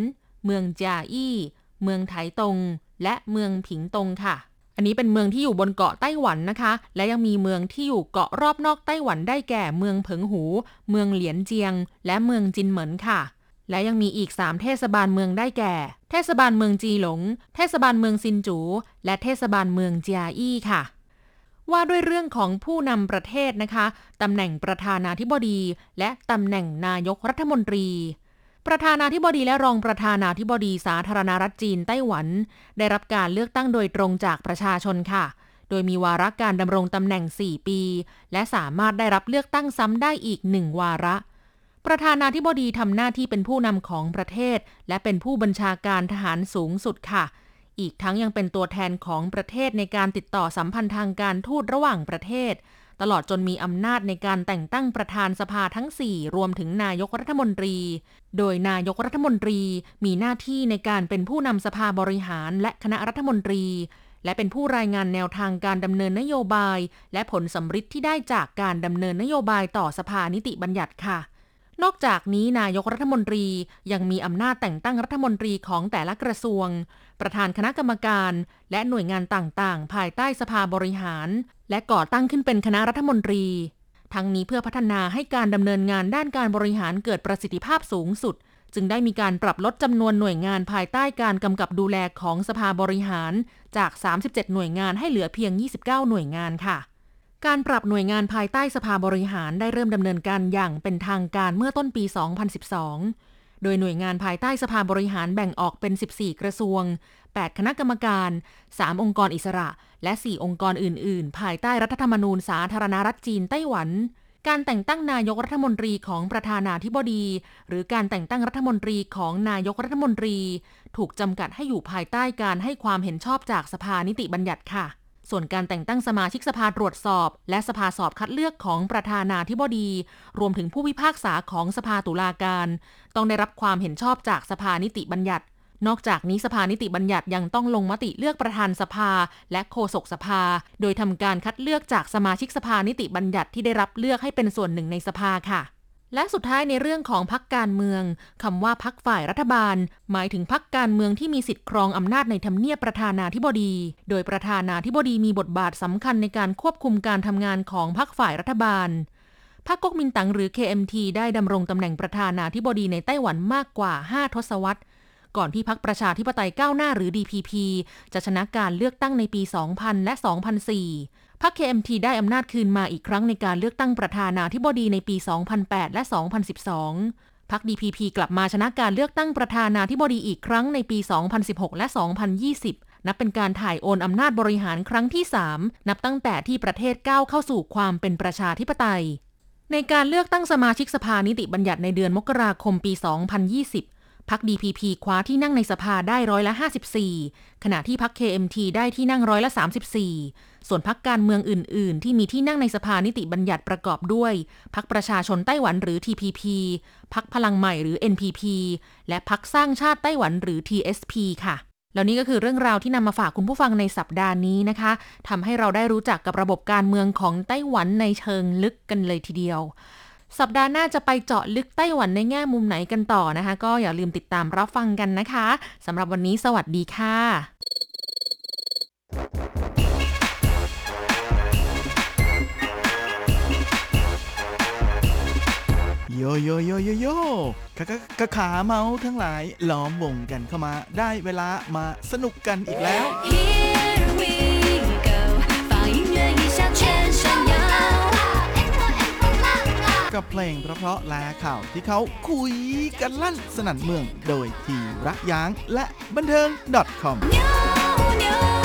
เมืองจาอี้ เมืองไถตง และเมืองผิงตงค่ะ อันนี้เป็นเมืองที่อยู่บนเกาะไต้หวันนะคะ และยังมีเมืองที่อยู่เกาะรอบนอกไต้หวันได้แก่เมืองเผิงหู เมืองเหลียนเจียง และเมืองจินเหมินค่ะ และยังมีอีก 3 เทศบาลเมืองได้แก่ เทศบาลเมืองจีหลง เทศบาลเมืองซินจู และเทศบาลเมืองเจียอี้ค่ะว่าด้วยเรื่องของผู้นำประเทศนะคะ ตำแหน่งประธานาธิบดี และตำแหน่งนายกรัฐมนตรี ประธานาธิบดีและรองประธานาธิบดีสาธารณรัฐจีนไต้หวัน ได้รับการเลือกตั้งโดยตรงจากประชาชนค่ะ โดยมีวาระการดำรงตำแหน่ง 4 ปี และสามารถได้รับเลือกตั้งซ้ำได้อีกหนึ่งวาระ ประธานาธิบดีทำหน้าที่เป็นผู้นำของประเทศ และเป็นผู้บัญชาการทหารสูงสุดค่ะ อีกทั้งยังเป็นตัวแทนของประเทศในการติดต่อสัมพันธ์ทางการทูตระหว่างประเทศ ตลอดจนมีอำนาจในการแต่งตั้งประธานสภาทั้ง 4 รวมถึงนายกรัฐมนตรี โดยนายกรัฐมนตรีมีหน้าที่ในการเป็นผู้นำสภาบริหารและคณะรัฐมนตรี และเป็นผู้รายงานแนวทางการดำเนินนโยบาย และผลสำฤทธิ์ที่ได้จากการดำเนินนโยบายต่อสภานิติบัญญัติค่ะนอกจากนี้นายกรัฐมนตรียังมีอำนาจแต่งตั้งรัฐมนตรีของแต่ละกระทรวง ประธานคณะกรรมการ และหน่วยงานต่างๆ ภายใต้สภาบริหาร และก่อตั้งขึ้นเป็นคณะรัฐมนตรี ทั้งนี้เพื่อพัฒนาให้การดำเนินงานด้านการบริหารเกิดประสิทธิภาพสูงสุด จึงได้มีการปรับลดจำนวนหน่วยงานภายใต้การกำกับดูแลของสภาบริหารจาก 37 หน่วยงานให้เหลือเพียง 29 หน่วยงานค่ะการปรับหน่วยงานภายใต้สภาบริหารได้เริ่มดำเนินการอย่างเป็นทางการเมื่อต้นปี 2012 โดยหน่วยงานภายใต้สภาบริหารแบ่งออกเป็น 14 กระทรวง 8 คณะกรรมการ 3 องค์กรอิสระ และ 4 องค์กรอื่น ๆ ภายใต้รัฐธรรมนูญสาธารณรัฐจีนไต้หวัน การแต่งตั้งนายกรัฐมนตรีของประธานาธิบดี หรือการแต่งตั้งรัฐมนตรีของนายกรัฐมนตรี ถูกจำกัดให้อยู่ภายใต้การให้ความเห็นชอบจากสภานิติบัญญัติค่ะ ส่วนการแต่งตั้งสมาชิกสภาตรวจสอบ และสภาสอบคัดเลือกของประธานาธิบดี รวมถึงผู้พิพากษาของสภาตุลาการ ต้องได้รับความเห็นชอบจากสภานิติบัญญัติ นอกจากนี้สภานิติบัญญัติยังต้องลงมติเลือกประธานสภา และโฆษกสภา โดยทำการคัดเลือกจากสมาชิกสภานิติบัญญัติที่ได้รับเลือกให้เป็นส่วนหนึ่งในสภาค่ะ และสุดท้ายในเรื่องของพักการเมืองคำว่าพักฝ่ายรัฐบาล หมายถึงพักการเมืองที่มีสิทธิ์ครองอำนาจในทำเนียบประธานาธิบดี โดยประธานาธิบดีมีบทบาทสำคัญในการควบคุมการทำงานของพักฝ่ายรัฐบาลพรรคก๊กมินตั๋งหรือ KMT ได้ดำรงตำแหน่งประธานาธิบดีในไต้หวันมากกว่า 5 ทศวรรษ ก่อนที่พรรคประชาธิปไตยก้าวหน้าหรือ DPP จะชนะการเลือกตั้งในปี 2000 และ 2004 พรรค KMT ได้อำนาจคืนมาอีกครั้งในการเลือกตั้งประธานาธิบดีในปี 2008 และ 2012 พรรค DPP กลับมาชนะการเลือกตั้งประธานาธิบดีอีกครั้งในปี 2016 และ 2020 นับเป็นการถ่ายโอนอำนาจบริหารครั้งที่ 3 นับตั้งแต่ที่ประเทศก้าวเข้าสู่ความเป็นประชาธิปไตยในการเลือกตั้งสมาชิกสภานิติบัญญัติในเดือนมกราคมปี 2020 พัก DPP คว้าที่นั่งในสภาได้ร้อยละ 54 ขณะที่พัก KMT ได้ที่นั่งร้อยละ 34 ส่วนพักการเมืองอื่น ๆ ที่มีที่นั่งในสภานิติบัญญัติประกอบด้วย พักประชาชนไต้หวันหรือ TPP พักพลังใหม่หรือ NPP และพักสร้างชาติไต้หวันหรือ TSP ค่ะแล้วนี่ก็คือเรื่องราวที่นำมาฝากคุณผู้ฟังในสัปดาห์นี้นะคะทำให้เราได้รู้จักกับระบบการเมืองของไต้หวันในเชิงลึกกันเลยทีเดียว สัปดาห์หน้าจะไปเจาะลึกไต้หวันในแง่มุมไหนกันต่อนะคะ ก็อย่าลืมติดตามรับฟังกันนะคะสำหรับวันนี้สวัสดีค่ะโยโยโยโยโยกะกะกะขาเมาทั้งหลายล้อมวงกันเข้ามา ได้เวลามาสนุกกันอีกแล้ว กับเพลงเพราะๆและข่าวที่เขาคุยกันลั่นสนั่นเมือง โดยทีรักย้างและบันเทิง .com 扭扭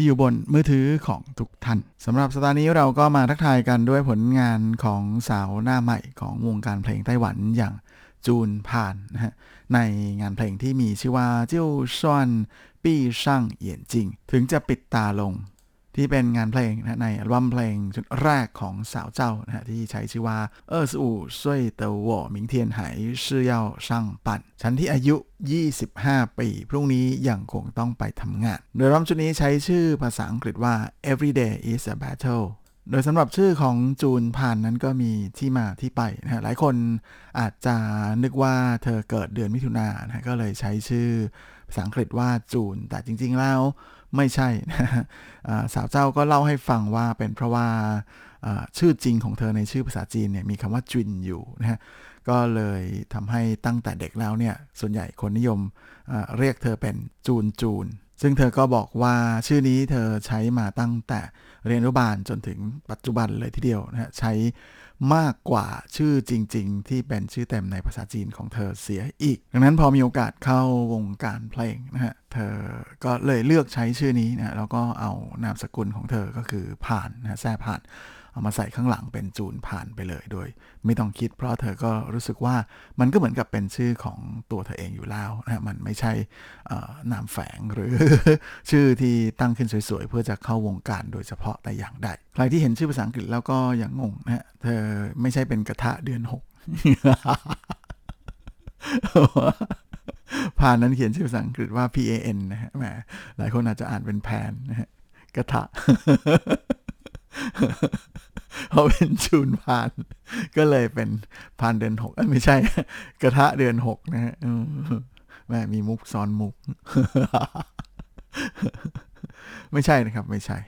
ที่อยู่บนมือถือของทุกท่านสำหรับสัปดาห์นี้เราก็มาทักทายกันด้วยผลงานของสาวหน้าใหม่ของวงการเพลงไต้หวันอย่างจูนพานนะฮะในงานเพลงที่มีชื่อว่าเจ้าซ่อนปี้ช่างเหยียนจริง ถึงจะปิดตาลง ที่เป็นงานเพลงนะในอัลบั้มเพลงชุดแรกของสาวเจ้านะที่ใช้ชื่อว่าเออสู่ซวยเตอวอหมิงเทียนไหชื่อเยาช่างปั่น ชั้นที่อายุ 25 ปี พรุ่งนี้ยังคงต้องไปทำงาน โดยรัมชุดนี้ใช้ชื่อภาษาอังกฤษว่า every day is a battle โดยสำหรับชื่อของจูนพานนั้นก็มีที่มาที่ไปนะฮะหลายคนอาจจะนึกว่าเธอเกิดเดือนมิถุนานะก็เลยใช้ชื่อภาษาอังกฤษว่าจูน แต่จริง ๆ แล้ว ไม่ใช่สาวเจ้าก็เล่าให้ฟังว่าเป็นเพราะว่าชื่อจริงของเธอในชื่อภาษาจีนเนี่ยมีคำว่าจุนอยู่นะฮะก็เลยทำให้ตั้งแต่เด็กแล้วเนี่ยส่วนใหญ่คนนิยมเรียกเธอเป็นจูนจูน ซึ่งเธอก็บอกว่าชื่อนี้เธอใช้มาตั้งแต่เรียนอนุบาลจนถึงปัจจุบันเลยทีเดียวนะฮะใช้ มากกว่าชื่อจริง ๆ ที่เป็นชื่อเต็มในภาษาจีนของเธอเสียอีก ดังนั้นพอมีโอกาสเข้าวงการเพลงนะฮะเธอก็เลยเลือกใช้ชื่อนี้นะแล้วก็เอานามสกุลของเธอก็คือผ่านนะแซ่ผ่าน เอามาใส่ข้างหลังเป็นจูนผ่านไปเลยโดย ไม่ต้องคิดเพราะเธอก็รู้สึกว่ามันก็เหมือนกับเป็นชื่อของตัวเธอเองอยู่แล้วนะฮะมันไม่ใช่นามแฝงหรือชื่อที่ตั้งขึ้นสวยๆ เพื่อจะเข้าวงการโดยเฉพาะแต่อย่างใดใครที่เห็นชื่อภาษาอังกฤษแล้วก็อยังงงนะฮะเธอไม่ใช่เป็นกระทะเดือนหกผ่านนั้นเขียนชื่อภาษาอังกฤษว่า P A N นะฮะแหมหลายคนอาจจะอ่านเป็นแพนนะฮะกระทะ เขาเป็นจูนพาน ก็เลยเป็นพานเดือนหกไม่ใช่ กระทะเดือนหกนะฮะแม่มีมุกซ้อนมุก ไม่ใช่นะครับไม่ใช่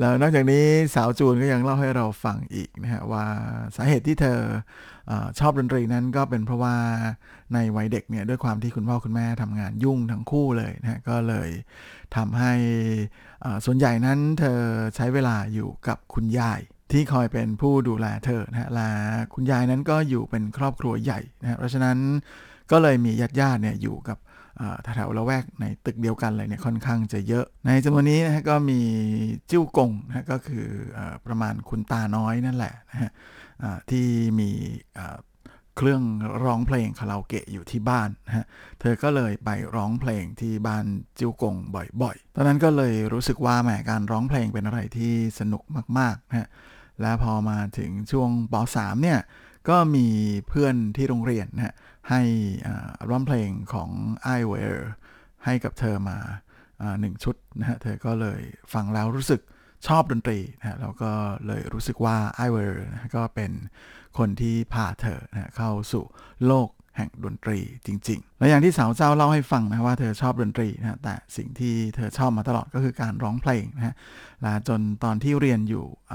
แล้วนอกจากนี้สาวจูนก็ยังเล่าให้เราฟังอีกนะฮะว่าสาเหตุที่เธออชอบดนตรีนั้นก็เป็นเพราะว่าในวัยเด็กเนี่ยด้วยความที่คุณพ่อคุณแม่ทำงานยุ่งทั้งคู่เลยนะฮะก็เลยทำให้ส่วนใหญ่นั้นเธอใช้เวลาอยู่กับคุณยายที่คอยเป็นผู้ดูแลเธอนะฮะและคุณยายนั้นก็อยู่เป็นครอบครัวใหญ่นะฮะเพราะฉะนั้นก็เลยมีญาติญาติเนี่ยอยู่กับ แถวๆละแวกในตึกเดียวกันเลยเนี่ยค่อนข้างจะเยอะ ในจำนวนนี้นะฮะก็มีจิ้วกงนะก็คืออประมาณคุณตาน้อยนั่นแหละนะฮะที่มีเครื่องร้องเพลงคาราโอเกะอยู่ที่บ้านนะฮะ เธอก็เลยไปร้องเพลงที่บ้านจิ้วกงบ่อยๆ ตอนนั้นก็เลยรู้สึกว่าแหมการร้องเพลงเป็นอะไรที่สนุกมากๆนะฮะ และพอมาถึงช่วงป .3 เนี่ย ก็มีเพื่อนที่โรงเรียนนะฮะ ให้อัลบั้มเพลงของ i w a r ให้กับเธอมาหนึ่งชุดนะฮะ เธอก็เลยฟังแล้วรู้สึกชอบดนตรีนะฮะแล้วก็เลยรู้สึกว่า i w a r นะก็เป็นคนที่พาเธอนะเข้าสู่โลก แห่งดนตรีจริง ๆ และอย่างที่สาวเจ้าเล่าให้ฟังนะว่าเธอชอบดนตรีนะแต่สิ่งที่เธอชอบมาตลอดก็คือการร้องเพลงนะฮะและจนตอนที่เรียนอยู่อ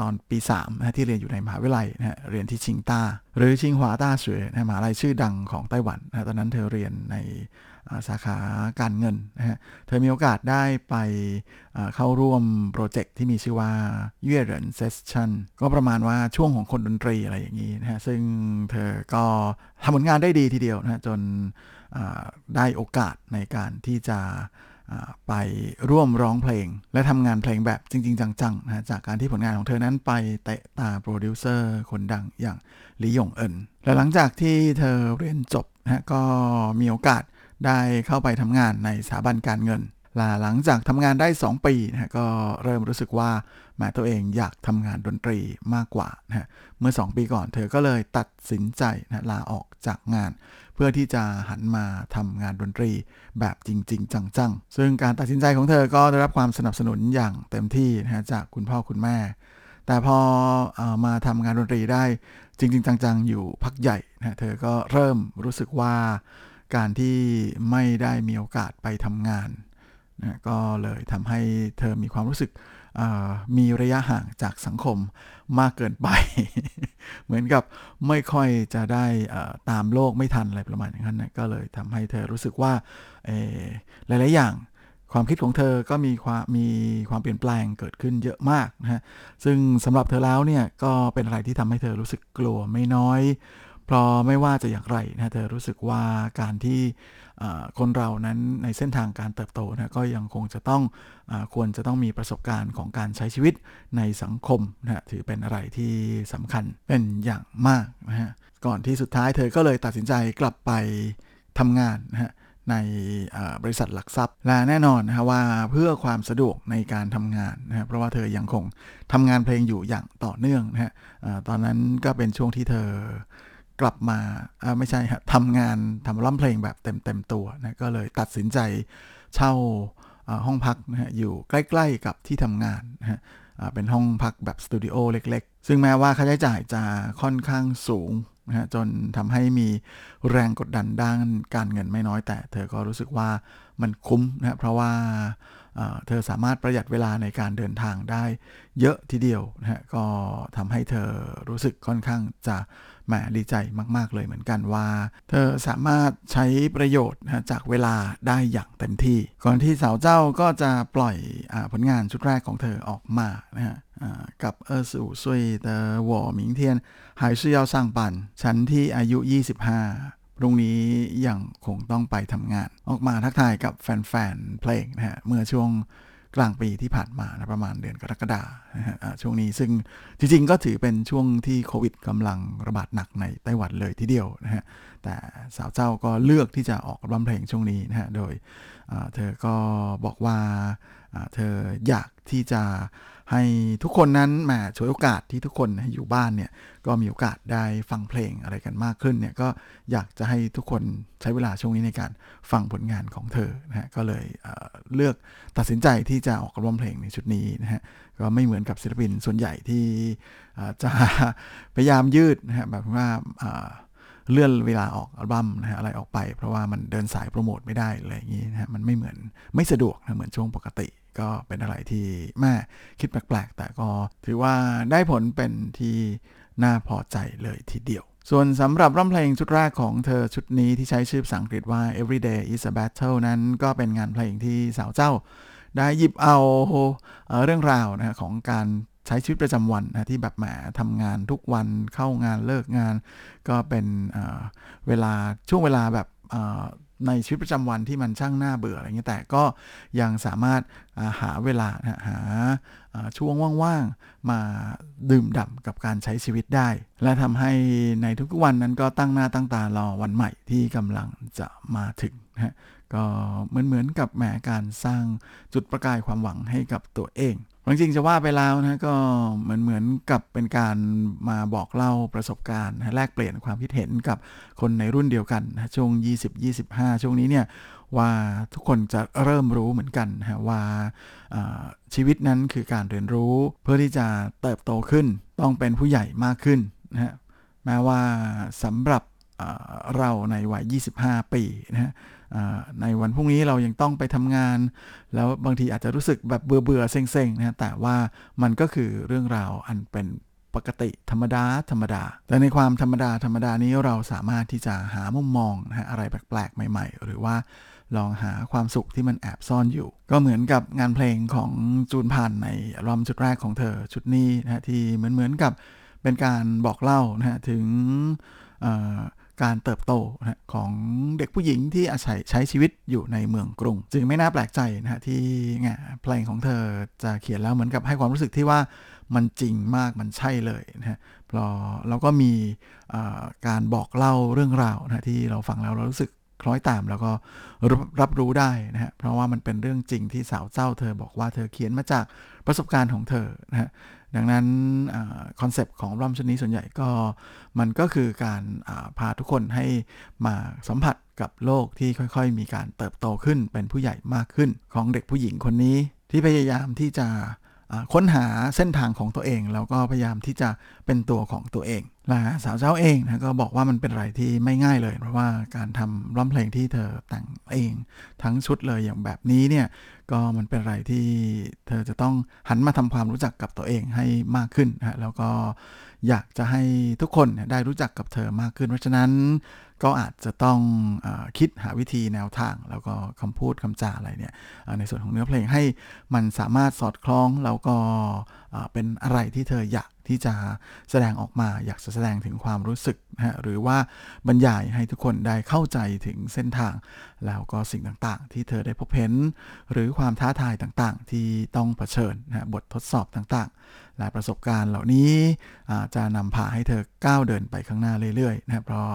ตอนปี3นะฮะที่เรียนอยู่ในมหาวิทยาลัยนะเรียนที่ชิงต้า หรือชิงหวาต้าเสวยนะมหาลัยชื่อดังของไต้หวันนะตอนนั้นเธอเรียนใน สาขาการเงินนะฮะ เธอมีโอกาสได้ไปเข้าร่วมโปรเจกต์ที่มีชื่อว่าเย่เหริน session ก็ประมาณว่าช่วงของคนดนตรีอะไรอย่างนี้นะฮะ ซึ่งเธอก็ทำผลงานได้ดีทีเดียวนะฮะจนได้โอกาสในการที่จะไปร่วมร้องเพลง และทำงานเพลงแบบจริง ๆ จังๆนะจากการที่ผลงานของเธอนั้นไปเตะตาโปรดิวเซอร์คนดังอย่างหลี่หยงเอินและหลังจากที่เธอเรียนจบนะฮะก็มีโอกาส ได้เข้าไปทำงานในสถาบันการเงินลหลังจากทำงานได้ 2 ปีนะก็เริ่มรู้สึกว่าแหมตัวเองอยากทำงานดนตรีมากกว่านะเมื่อ 2 ปีก่อนเธอก็เลยตัดสินใจนะลาออกจากงาน เพื่อที่จะหันมาทำงานดนตรีแบบจริง ๆ จังๆ ซึ่งการตัดสินใจของเธอก็ได้รับความสนับสนุนอย่างเต็มที่นะจากคุณพ่อคุณแม่ แต่พออมาทำงานดนตรีได้จริง ๆ จังๆ อยู่พักใหญ่นะเธอก็เริ่มรู้สึกว่า การที่ไม่ได้มีโอกาสไปทำงานนะก็เลยทำให้เธอมีความรู้สึกมีระยะห่างจากสังคมมากเกินไป เหมือนกับไม่ค่อยจะได้ตามโลกไม่ทันอะไรประมาณอย่างนั้นนะก็เลยทำให้เธอรู้สึกว่าหลาย ๆ อย่างความคิดของเธอก็มีความมีความเปลี่ยนแปลงเกิดขึ้นเยอะมากนะฮะซึ่งสำหรับเธอแล้วเนี่ยก็เป็นอะไรที่ทำให้เธอรู้สึกกลัวไม่น้อย เพราะไม่ว่าจะอย่างไรนะเธอรู้สึกว่าการที่คนเรานั้นในเส้นทางการเติบโตนะก็ยังคงจะต้องอควรจะต้องมีประสบการณ์ของการใช้ชีวิตในสังคมนะถือเป็นอะไรที่สำคัญเป็นอย่างมากนะฮะก่อนที่สุดท้ายเธอก็เลยตัดสินใจกลับไปทำงานนะฮะในบริษัทหลักทรัพย์ และแน่นอนนะว่าเพื่อความสะดวกในการทำงานนะเพราะว่าเธอยังคงทำงานเพลงอยู่อย่างต่อเนื่องนะฮะตอนนั้นก็เป็นช่วงที่เธอ กลับมาไม่ใช่ครับทำงานทำร้องเพลงแบบเต็มเต็มตัวนะก็เลยตัดสินใจเช่าห้องพักนะฮะอยู่ใกล้ๆกับที่ทำงานนะฮะเป็นห้องพักแบบสตูดิโอเล็กๆ ซึ่งแม้ว่าค่าใช้จ่ายจะค่อนข้างสูงนะฮะจนทำให้มีแรงกดดันด้านการเงินไม่น้อย แต่เธอก็รู้สึกว่ามันคุ้มนะเพราะว่าเธอสามารถประหยัดเวลาในการเดินทางได้เยอะทีเดียวนะฮะก็ทำให้เธอรู้สึกค่อนข้างจะ แหมดีใจมาก ๆ เลยเหมือนกันว่า เธอสามารถใช้ประโยชน์นะจากเวลาได้อย่างเต็มที่ ก่อนที่สาวเจ้าก็จะปล่อยอผลงานชุดแรกของเธอออกมานะฮะกับเออสูสวยเตอหวอหมิงเทียนหายชื่อยาสร้างปันชั้นที่อายุ 25พรุ่งนี้ยังคงต้องไปทำงาน ออกมาทักทายกับแฟน ๆ เพลงนะฮะ เมื่อช่วง กลางปีที่ผ่านมานะประมาณเดือนกรกฎานะฮะช่วงนี้ซึ่งจริงๆ ก็ถือเป็นช่วงที่โควิดกำลังระบาดหนักในไต้หวันเลยทีเดียวนะฮะแต่สาวเจ้าก็เลือกที่จะออกร้องเพลงช่วงนี้นะฮะโดยเธอก็บอกว่าเธออยากที่จะ ให้ทุกคนนั้นมาช่วยโอกาสที่ทุกคนอยู่บ้านเนี่ยก็มีโอกาสได้ฟังเพลงอะไรกันมากขึ้นเนี่ยก็อยากจะให้ทุกคนใช้เวลาช่วงนี้ในการฟังผลงานของเธอนะฮะก็เลยเเลือกตัดสินใจที่จะออกร้องเพลงในชุดนี้นะฮะก็ไม่เหมือนกับศิลปินส่วนใหญ่ที่จะพยายามยืดนะฮะแบบว่าเลื่อนเวลาออกอัลบั้มนะฮะอะไรออกไป เพราะว่ามันเดินสายโปรโมทไม่ได้อะไรอย่างนี้นะฮะมันไม่เหมือนไม่สะดวกนะเหมือนช่วงปกติ ก็เป็นอะไรที่แม่คิดแปลกๆ แต่ก็ถือว่าได้ผลเป็นที่น่าพอใจเลยทีเดียว ส่วนสำหรับร้องเพลงชุดแรกของเธอชุดนี้ที่ใช้ชื่อภาษาอังกฤษว่า Everyday is a Battle นั้นก็เป็นงานเพลงที่สาวเจ้า ได้หยิบเอาเรื่องราวนะของการใช้ชีวิตประจำวันนะที่แบบแหมทำงานทุกวันเข้างานเลิกงาน ก็เป็นเวลาช่วงเวลาแบบ ในชีวิตประจำวันที่มันช่างน้าเบื่ออะไรเงี้ยแต่ก็ยังสามารถหาเวลาหาช่วงว่างๆ มาดื่มด่ำกับการใช้ชีวิตได้ และทำให้ในทุกวันนั้นก็ตั้งหน้าตั้งตารอวันใหม่ที่กำลังจะมาถึงนะก็เหมือนเหมือนกับแหมการสร้างจุดประกายความหวังให้กับตัวเอง จริงจะว่าไปแล้วนะก็เหมือนเหมือนกับเป็นการมาบอกเล่าประสบการณ์แลกเปลี่ยนความคิดเห็นกับคนในรุ่นเดียวกันนะช่วง 20-25 ช่วงนี้เนี่ยว่าทุกคนจะเริ่มรู้เหมือนกันนะว่าชีวิตนั้นคือการเรียนรู้เพื่อที่จะเติบโตขึ้น ต้องเป็นผู้ใหญ่มากขึ้นนะฮะแม้ว่าสำหรับเราในวัย 25 ปีนะฮะ ในวันพรุ่งนี้เรายังต้องไปทำงาน แล้วบางทีอาจจะรู้สึกแบบเบื่อเบื่อเซ็งๆนะแต่ว่ามันก็คือเรื่องราวอันเป็นปกติธรรมดาธรรมดา แต่ในความธรรมดาธรรมดานี้เราสามารถที่จะหามุมมองนะฮะอะไรแปลกๆ ใหม่ๆ หรือว่าลองหาความสุขที่มันแอบซ่อนอยู่ ก็เหมือนกับงานเพลงของจูนพันในรอมชุดแรกของเธอชุดนี้นะฮะที่เหมือนเหมือนกับเป็นการบอกเล่านะฮะถึง การเติบโตนะของเด็กผู้หญิงที่อาศัยใช้ชีวิตอยู่ในเมืองกรุง จึงไม่น่าแปลกใจนะฮะที่งเพลงของเธอจะเขียนแล้วเหมือนกับให้ความรู้สึกที่ว่ามันจริงมากมันใช่เลยนะฮะพอเราก็มีการบอกเล่าเรื่องราวนะที่เราฟังแล้วเรารู้สึกคล้อยตามแล้วก็รับรู้ได้นะฮะเพราะว่ามันเป็นเรื่องจริงที่สาวเจ้าเธอบอกว่าเธอเขียนมาจากประสบการณ์ของเธอนะฮะ ดังนั้นคอนเซปต์ของอัลบั้มชุดนี้ส่วนใหญ่ก็มันก็คือการพาทุกคนให้มาสัมผัสกับโลกที่ค่อยๆ มีการเติบโตขึ้นเป็นผู้ใหญ่มากขึ้นของเด็กผู้หญิงคนนี้ที่พยายามที่จะ ค้นหาเส้นทางของตัวเอง แล้วก็พยายามที่จะเป็นตัวของตัวเองและสาวเจ้าเองนะก็บอกว่ามันเป็นอะไรที่ไม่ง่ายเลย เพราะว่าการทำร้องเพลงที่เธอแต่งเองทั้งชุดเลยอย่างแบบนี้เนี่ยก็มันเป็นอะไรที่เธอจะต้องหันมาทำความรู้จักกับตัวเองให้มากขึ้นนะแล้วก็อยากจะให้ทุกคนได้รู้จักกับเธอมากขึ้น เพราะฉะนั้น ก็อาจจะต้องอคิดหาวิธีแนวทาง แล้วก็คำพูดคำจาอะไรเนี่ยในส่วนของเนื้อเพลงให้มันสามารถสอดคล้องแล้วก็เป็นอะไรที่เธออยากที่จะแสดงออกมาอยากจะแสดงถึงความรู้สึกนะฮะหรือว่าบรรยายให้ทุกคนได้เข้าใจถึงเส้นทาง แล้วก็สิ่งต่างๆ ที่เธอได้พบเห็น หรือความท้าทายต่างๆ ที่ต้องเผชิญนะบททดสอบต่าง ๆและประสบการณ์เหล่านี้จะนำพาให้เธอก้าวเดินไปข้างหน้าเรื่อยๆนะเพราะ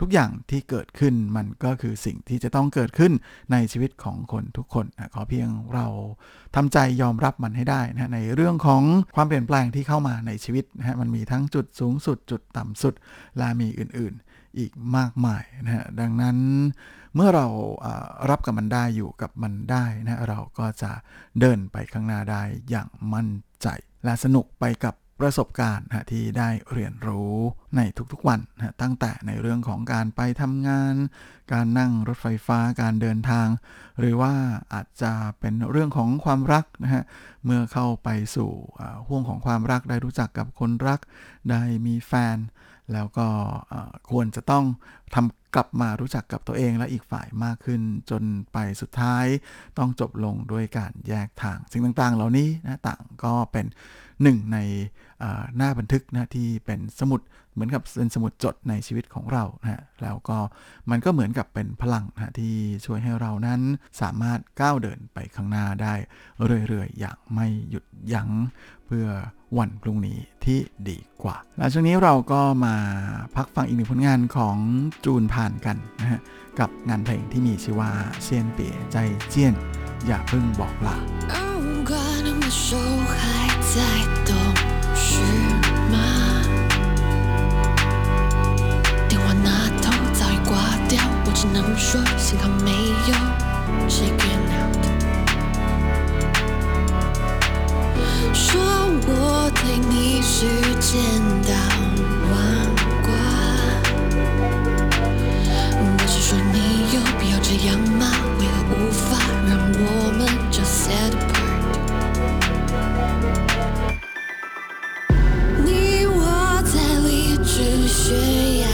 ทุกอย่างที่เกิดขึ้นมันก็คือสิ่งที่จะต้องเกิดขึ้นในชีวิตของคนทุกคนนะขอเพียงเราทำใจยอมรับมันให้ได้นะในเรื่องของความเปลี่ยนแปลงที่เข้ามาในชีวิตนะฮะมันมีทั้งจุดสูงสุดจุดต่ำสุดและมีอื่นๆอีกมากมายนะฮะดังนั้นเมื่อเรารับกับมันได้อยู่กับมันได้นะเราก็จะเดินไปข้างหน้าได้อย่างมั่นใจ และสนุกไปกับประสบการณ์ที่ได้เรียนรู้ในทุกๆวันตั้งแต่ในเรื่องของการไปทำงาน การนั่งรถไฟฟ้าการเดินทาง หรือว่าอาจจะเป็นเรื่องของความรักนะฮะเมื่อเข้าไปสู่ห่วงของความรักได้รู้จักกับคนรัก ได้มีแฟน แล้วก็ควรจะต้องทำ กลับมารู้จักกับตัวเองและอีกฝ่ายมากขึ้น จนไปสุดท้ายต้องจบลงด้วยการแยกทาง สิ่งต่างๆ เหล่านี้นะต่างก็เป็นหนึ่งในหน้าบันทึกนะที่เป็นสมุดเหมือนกับเป็นสมุดจดในชีวิตของเรานะฮะแล้วก็มันก็เหมือนกับเป็นพลังนะที่ช่วยให้เรานั้นสามารถก้าวเดินไปข้างหน้าได้เรื่อยๆอย่างไม่หยุดยัง้ง เพื่อวันพรุ่งนี้ที่ดีกว่า และช่วงนี้เราก็มาพักฟังอีกหนึ่งผลงานของจูนผ่านกันนะฮะกับงานเพลงที่มีชื่อว่าเซียนเปียใจเจียน อย่าเพิ่งบอกลา只能说幸好没有 check it out。说 我对你是见到忘挂，我是说你有必要这样吗？为何无法让我们就 set apart？你我在理智悬崖。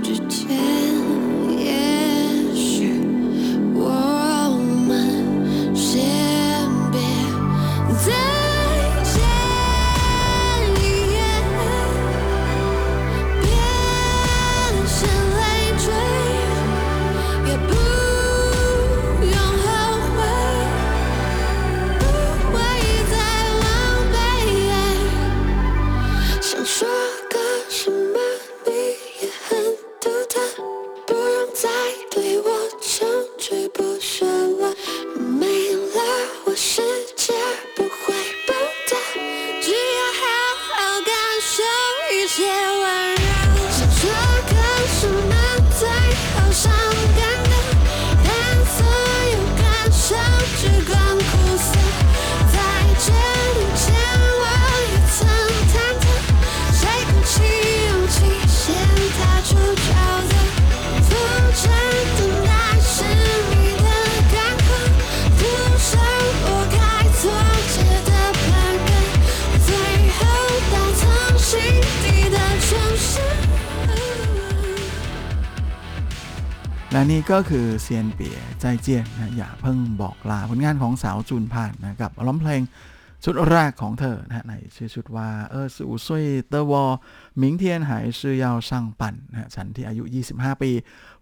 之间。 ก็คือเซียนเปียใจเจียนนะอย่าเพิ่งบอกลาผลงานของสาวจูนผ่านนะกับร้องเพลงชุดแรกของเธอนะในชื่อชุดว่าเออสู่ซุยเตอร์วอหมิงเทียนหายชื่อยาวช่างปั่นนะฉันที่อายุ 25 ปี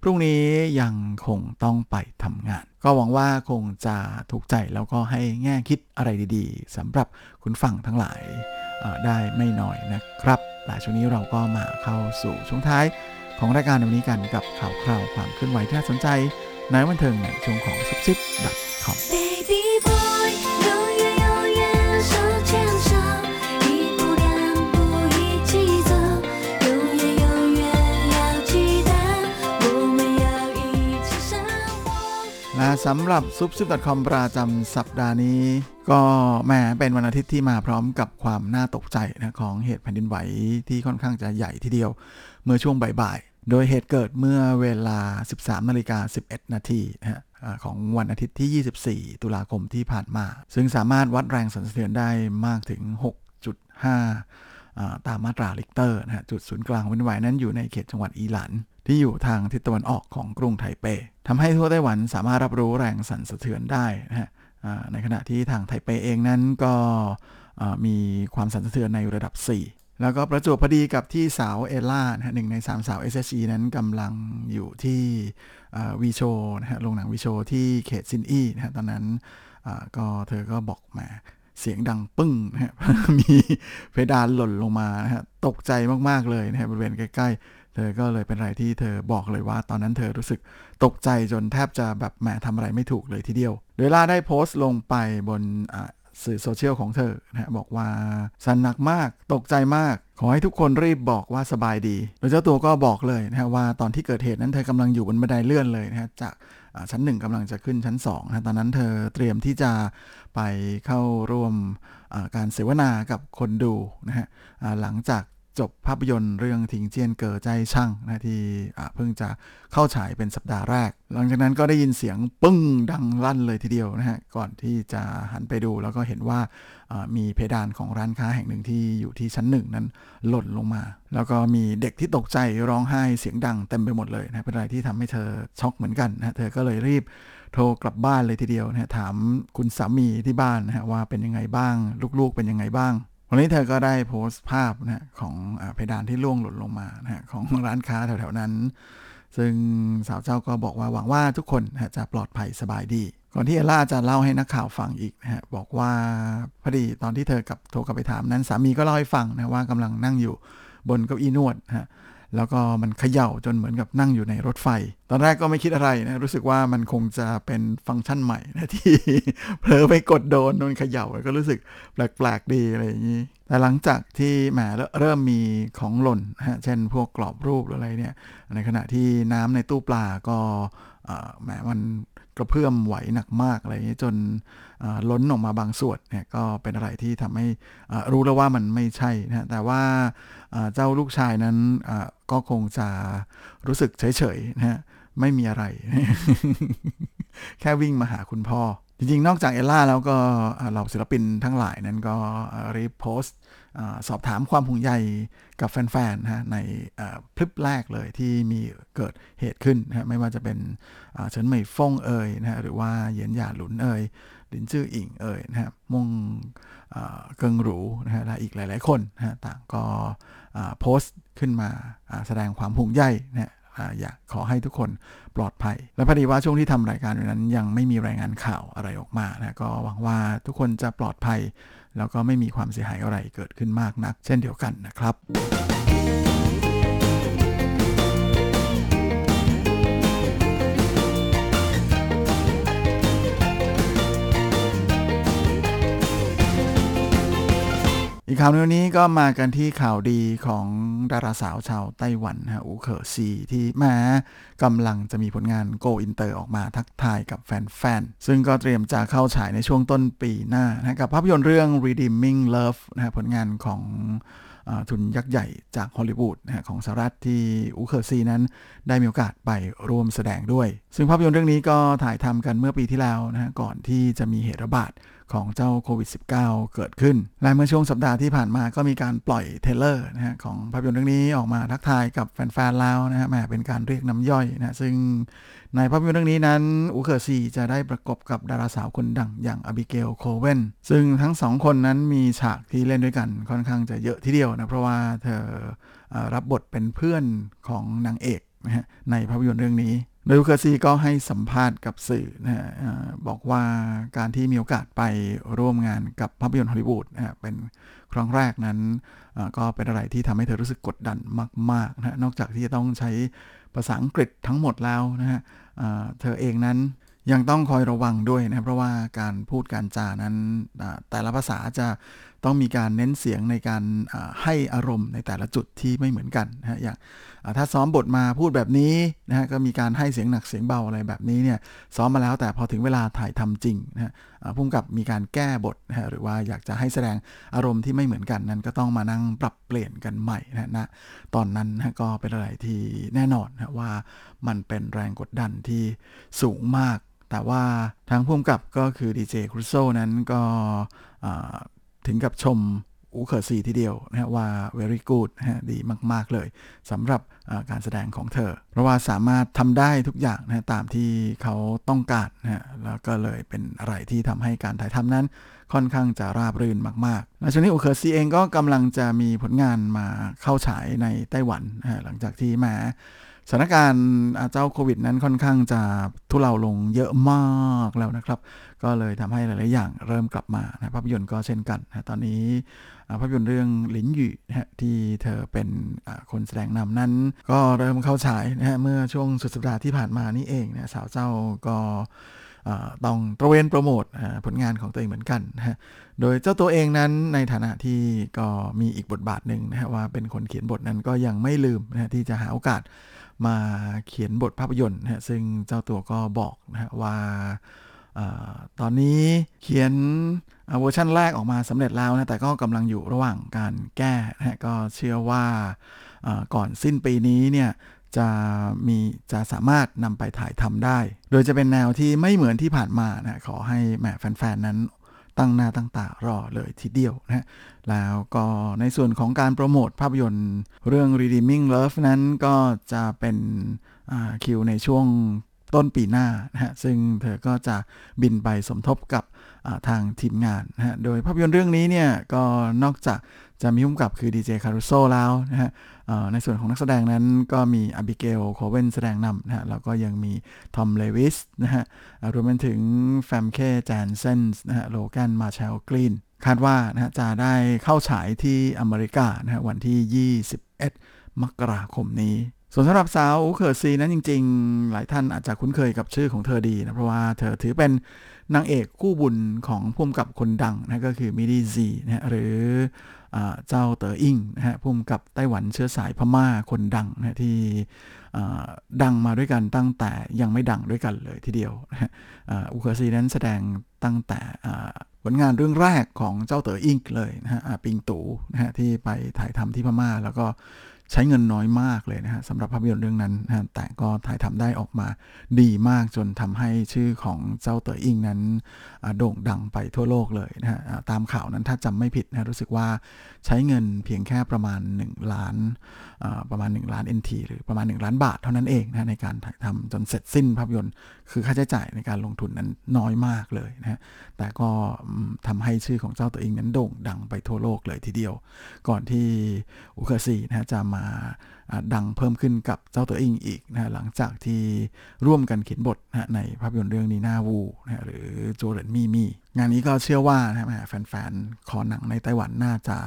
พรุ่งนี้ยังคงต้องไปทำงาน ก็หวังว่าคงจะถูกใจแล้วก็ให้แง่คิดอะไรดีๆสำหรับคุณฟังทั้งหลายได้ไม่น้อยนะครับหลายช่วงนี้เราก็มาเข้าสู่ช่วงท้าย ของรายการวันนี้กันกับข่าวคราวความเคลื่อนไหวที่น่าสนใจในวันเทิงในช่วงของซุปซิปดับคอมและสำหรับซุปซิปคอมประจำสัปดาห์นี้ ก็แหมเป็นวันอาทิตย์ที่มาพร้อมกับความน่าตกใจนะของเหตุแผ่นดินไหวที่ค่อนข้างจะใหญ่ทีเดียว เมื่อช่วงบ่ายๆ โดยเหตุเกิดเมื่อเวลา 13นาฬิกา11 นาทีนะฮะของวันอาทิตย์ที่ 24 ตุลาคมที่ผ่านมา ซึ่งสามารถวัดแรงสั่นสะเทือนได้มากถึง 6.5 ตามมาตราริกเตอร์นะฮะจุดศูนย์กลางแผ่นดินไหวนั้นอยู่ในเขตจังหวัดอีหลัน ที่อยู่ทางทิศตะวันออกของกรุงไทเปทำให้ทั่วไต้หวันสามารถรับรู้แรงสั่นสะเทือนได้นะฮะในขณะที่ทางไทเปเองนั้นก็มีความสั่นสะเทือนในระดับ 4 แล้วก็ประจวบพอดีกับที่สาวเอล่านะหนึ่งในสามสาว s อ e นั้นกำลังอยู่ที่วีโชนะฮะโรงหนังวีโชที่เขตซินอี้นะฮะตอนนั้นก็เธอก็บอกมาเสียงดังปึ้งนะฮะมีเพดานหล่นลงมานะฮะตกใจมาก ๆ เลยนะฮะบริเวณใกล้ ๆ เธอก็เลยเป็นอะไรที่เธอบอกเลยว่า ตอนนั้นเธอรู้สึกตกใจจนแทบจะแบบแหมทำอะไรไม่ถูกเลยทีเดียว โดยล่าได้โพสต์ลงไปบน สื่อโซเชียลของเธอนะบอกว่าสันหนักมากตกใจมาก ขอให้ทุกคนรีบบอกว่าสบายดีโดยเจ้าตัวก็บอกเลยนะฮะว่าตอนที่เกิดเหตุนั้นเธอกำลังอยู่บนบันไดเลื่อนเลยนะฮะจากชั้นหนึ่งกำลังจะขึ้นชั้น2นะตอนนั้นเธอเตรียมที่จะไปเข้าร่วมการเสวนากับคนดูนะฮะหลังจาก จบภาพยนตร์เรื่องทิงเจียนเกอใจช่างนะที่เพิ่งจะเข้าฉายเป็นสัปดาห์แรก หลังจากนั้นก็ได้ยินเสียงปึ้งดังลั่นเลยทีเดียวนะฮะก่อนที่จะหันไปดูแล้วก็เห็นว่ามีเพดานของร้านค้าแห่งหนึ่งที่อยู่ที่ชั้นหนึ่งนั้นหล่นลงมา แล้วก็มีเด็กที่ตกใจร้องไห้เสียงดังเต็มไปหมดเลยนะเป็นอะไรที่ทำให้เธอช็อกเหมือนกันนะเธอก็เลยรีบโทรกลับบ้านเลยทีเดียวนะฮะถามคุณสามีที่บ้านนะฮะว่าเป็นยังไงบ้าง ลูกๆเป็นยังไงบ้าง วันนี้เธอก็ได้โพสต์ภาพนะของอเพดานที่ล่วงหล่นลงมานะของร้านค้าแถวๆนั้น ซึ่งสาวเจ้าก็บอกว่าหวังว่าทุกคนนะจะปลอดภัยสบายดี ก่อนที่เอล่าจะเล่าให้นักข่าวฟังอีกนะฮะบอกว่าพอดีตอนที่เธอกับโทรกลับไปถามนั้นสามีก็เล่าให้ฟังนะว่ากำลังนั่งอยู่บนเก้าอี้นวดนะ แล้วก็มันเขย่าจนเหมือนกับนั่งอยู่ในรถไฟ ตอนแรกก็ไม่คิดอะไรนะ รู้สึกว่ามันคงจะเป็นฟังก์ชันใหม่นะที่เผลอไปกดโดนมันเขย่าก็รู้สึกแปลกๆดีอะไรอย่างนี้ แต่หลังจากที่แหมเริ่มมีของหล่นฮะเช่น พวกกรอบรูปหรืออะไรเนี่ย ในขณะที่น้ำในตู้ปลาก็แหมมันกระเพื่อมไหวหนักมากอะไรอย่างนี้จนล้นออกมาบางส่วนเนี่ยก็เป็นอะไรที่ทำให้รู้แล้วว่ามันไม่ใช่นะแต่ว่า เจ้าลูกชายนั้นก็คงจะรู้สึกเฉยๆนะฮะไม่มีอะไร แค่วิ่งมาหาคุณพ่อ จริงๆ นอกจากเอลล่าแล้วก็เหล่าศิลปินทั้งหลายนั้นก็รีบโพสต์สอบถามความห่วงใยกับแฟนๆนะฮะในเอ่อคลิปแรกเลยที่มีเกิดเหตุขึ้นนะไม่ว่าจะเป็นเฉินเหมยฟงเอ่ยนะฮะหรือว่าเหยียนหยาหลุนเอ่ยลินจื้ออิงเอ่ยนะฮะมง เกิงหรูนะฮะและอีกหลาย ๆ คนนะฮะต่างก็โพสต์ขึ้นมาแสดงความห่วงใยนะฮะอยากขอให้ทุกคนปลอดภัย และพอดีว่าช่วงที่ทำรายการนั้นยังไม่มีรายงานข่าวอะไรออกมานะก็หวังว่าทุกคนจะปลอดภัย แล้วก็ไม่มีความเสียหายอะไรเกิดขึ้นมากนัก เช่นเดียวกันนะครับ อีกข่าวหนึงวันนี้ก็มากันที่ข่าวดีของดาราสาวชาวไต้หวันฮะอูเคอซีที่แม้กำลังจะมีผลงานโกอินเตอร์ออกมาทักทายกับแฟนๆ ซึ่งก็เตรียมจะเข้าฉายในช่วงต้นปีหน้านะกับภาพยนตร์เรื่อง Redeeming Love นะฮะผลงานของอทุนยักษ์ใหญ่จากฮอลลีวูดนะฮะของสหรัฐที่อูเคอร์ซีนั้นได้มีโอกาสไปร่วมแสดงด้วย ซึ่งภาพยนตร์เรื่องนี้ก็ถ่ายทำกันเมื่อปีที่แล้วนะฮะก่อนที่จะมีเหตุระบาด ของเจ้าโควิด -19 เกิดขึ้น และเมื่อช่วงสัปดาห์ที่ผ่านมาก็มีการปล่อย trailer นะฮะของภาพยนตร์เรื่องนี้ออกมาทักทายกับแฟนๆแล้วนะฮะแหมเป็นการเรียกน้ำย่อยนะซึ่งในภาพยนตร์เรื่องนี้นั้นอูเคอร์ซีจะได้ประกบกับดาราสาวคนดังอย่างอบิเกลโคเวนซึ่งทั้งสองคนนั้นมีฉากที่เล่นด้วยกันค่อนข้างจะเยอะทีเดียวนะเพราะว่าเธอรับบทเป็นเพื่อนของนางเอกนะฮะในภาพยนตร์เรื่องนี้ โดยอูเคอร์ซีก็ให้สัมภาษณ์กับสื่อนะฮะบอกว่าการที่มีโอกาสไปร่วมงานกับภาพยนตร์ฮอลลีวูดนะฮะเป็นครั้งแรกนั้นก็เป็นอะไรที่ทำให้เธอรู้สึกกดดันมากๆนะนอกจากที่จะต้องใช้ภาษาอังกฤษทั้งหมดแล้วนะฮะเธอเองนั้นยังต้องคอยระวังด้วยนะเพราะว่าการพูดการจานั้นแต่ละภาษาจะ ต้องมีการเน้นเสียงในการให้อารมณ์ในแต่ละจุดที่ไม่เหมือนกันนะฮะอย่างถ้าซ้อมบทมาพูดแบบนี้นะฮะก็มีการให้เสียงหนักเสียงเบาอะไรแบบนี้เนี่ยซ้อมมาแล้วแต่พอถึงเวลาถ่ายทำจริงนะฮะพุ่มกับมีการแก้บทนะฮะหรือว่าอยากจะให้แสดงอารมณ์ที่ไม่เหมือนกันนั้น ก็ต้องมานั่งปรับเปลี่ยนกันใหม่นะนะตอนนั้นนะก็เป็นอะไรที่แน่นอนนะว่ามันเป็นแรงกดดันที่สูงมาก แต่ว่าทางพุ่มกับก็คือดีเจครูโซนั้นก็ ถึงกับชมอูเคอร์ซีทีเดียวนะฮะว่า very good นะฮะดีมาก ๆ เลยสำหรับการแสดงของเธอ เพราะว่าสามารถทำได้ทุกอย่างนะตามที่เขาต้องการนะฮะแล้วก็เลยเป็นอะไรที่ทำให้การถ่ายทำนั้นค่อนข้างจะราบรื่นมากๆและช่วงนี้อูเคอร์ซีเองก็กำลังจะมีผลงานมาเข้าฉายในไต้หวันนะหลังจากที่มา สถานการณ์เจ้าโควิดนั้นค่อนข้างจะทุเลาลงเยอะมากแล้วนะครับ ก็เลยทำให้หลาย ๆ อย่างเริ่มกลับมานะภาพยนตร์ก็เช่นกันนะตอนนี้ภาพยนตร์เรื่องหลินหยู่นะที่เธอเป็นคนแสดงนำนั้น ก็เริ่มเข้าฉายนะฮะเมื่อช่วงสุดสัปดาห์ที่ผ่านมานี่เองนะสาวเจ้าก็ต้องตระเวนโปรโมทผลงานของตัวเองเหมือนกันนะฮะ โดยเจ้าตัวเองนั้นในฐานะที่ก็มีอีกบทบาทหนึ่งนะฮะว่าเป็นคนเขียนบทนั้นก็ยังไม่ลืมนะฮะที่จะหาโอกาส มาเขียนบทภาพยนตร์นะซึ่งเจ้าตัวก็บอกนะว่าอตอนนี้เขียนเวอร์ชันแรกออกมาสำเร็จแล้วนะแต่ก็กำลังอยู่ระหว่างการแก้นะฮะก็เชื่อว่าก่อนสิ้นปีนี้เนี่ยจะมีจะสามารถนำไปถ่ายทำได้ โดยจะเป็นแนวที่ไม่เหมือนที่ผ่านมานะขอให้แหมแฟนๆ นั้น ตั้งหน้าตั้งตารอเลยทีเดียวนะแล้วก็ในส่วนของการโปรโมทภาพยนตร์เรื่อง Redeeming Love นั้นก็จะเป็นคิวในช่วงต้นปีหน้านะฮะซึ่งเธอก็จะบินไปสมทบกับทางทีมงานนะฮะโดยภาพยนตร์เรื่องนี้เนี่ยก็นอกจาก จะมีผู้กำกับคือดีเจคารุโซแล้วนะฮะในส่วนของนักแสดงนั้นก็มีอบิเกลโคเวนแสดงนำนะฮะแล้วก็ยังมีทอมเลวิสนะฮะรวมไปถึงแฟมเคแจนเซนส์นะฮะโลแกนมาเชลกรีนคาดว่านะฮะจะได้เข้าฉายที่อเมริกานะฮะวันที่ 21 มกราคมนี้ส่วนสำหรับสาวอูเคอร์ซีนั้นจริง ๆ หลายท่านอาจจะคุ้นเคยกับชื่อของเธอดีนะ เพราะว่าเธอถือเป็น นางเอกคู่บุญของผู้กำกับคนดังนะก็คือมิดีซีนะหรือเจ้าเต๋ออิงนะฮะผู้กำกับไต้หวันเชื้อสายพม่าคนดังนะที่ดังมาด้วยกันตั้งแต่ยังไม่ดังด้วยกันเลยทีเดียวนะฮะอูเคอร์ซีนั้นแสดงตั้งแต่ผลงานเรื่องแรกของเจ้าเต๋ออิงเลยนะฮะปิงตูนะฮะที่ไปถ่ายทำที่พม่าแล้วก็ ใช้เงินน้อยมากเลยนะฮะสำหรับภาพยนตร์เรื่องนั้นนะแต่ก็ถ่ายทำได้ออกมาดีมากจนทำให้ชื่อของเจ้าเต๋ออิงนั้นโด่งดังไปทั่วโลกเลยนะฮะตามข่าวนั้นถ้าจำไม่ผิดนะรู้สึกว่าใช้เงินเพียงแค่ประมาณ 1 ล้านประมาณ 1 ล้าน NT หรือประมาณ 1 ล้านบาทเท่านั้นเองนะในการถ่ายทำจนเสร็จสิ้นภาพยนตร์ คือค่าใช้จ่ายในการลงทุนนั้นน้อยมากเลยนะแต่ก็ทำให้ชื่อของเจ้าตัวเองนั้นโด่งดังไปทั่วโลกเลยทีเดียว ก่อนที่อุเคซีนะจะมาดังเพิ่มขึ้นกับเจ้าตัวเองอีกนะหลังจากที่ร่วมกันเขียนบทนะในภาพยนตร์เรื่องนีนาวูนะหรือโจเรนมีมี งานนี้ก็เชื่อว่านะแฟนๆ คอหนังในไต้หวันน่าจะ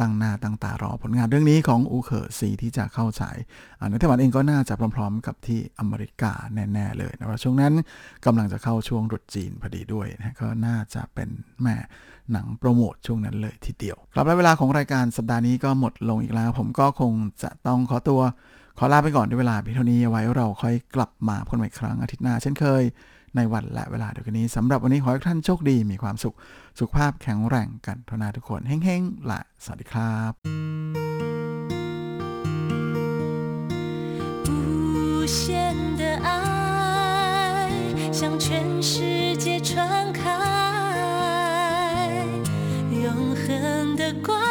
ตั้งหน้าตั้งตารอผลงานเรื่องนี้ของอูเคอร์ซีที่จะเข้าฉายในไต้หวันเองก็น่าจะพร้อมๆ กับที่อเมริกาแน่ ๆ เลยนะว่าช่วงนั้นกำลังจะเข้าช่วงรุดจีนพอดีด้วยนะก็น่าจะเป็นแม่หนังโปรโมทช่วงนั้นเลยทีเดียวครับและเวลาของรายการสัปดาห์นี้ก็หมดลงอีกแล้ว ผมก็คงจะต้องขอตัวขอลาไปก่อนด้วยเวลาเพียงเท่านี้ไว้เราค่อยกลับมาพบกันใหม่ครั้งอาทิตย์หน้าเช่นเคย ในวันและเวลาเดียวกันนี้สำหรับวันนี้ขอให้ท่านโชคดีมีความสุข สุขภาพแข็งแรงกันทุกนาทุกคนเฮ้งๆละสวัสดีครับ无，的光。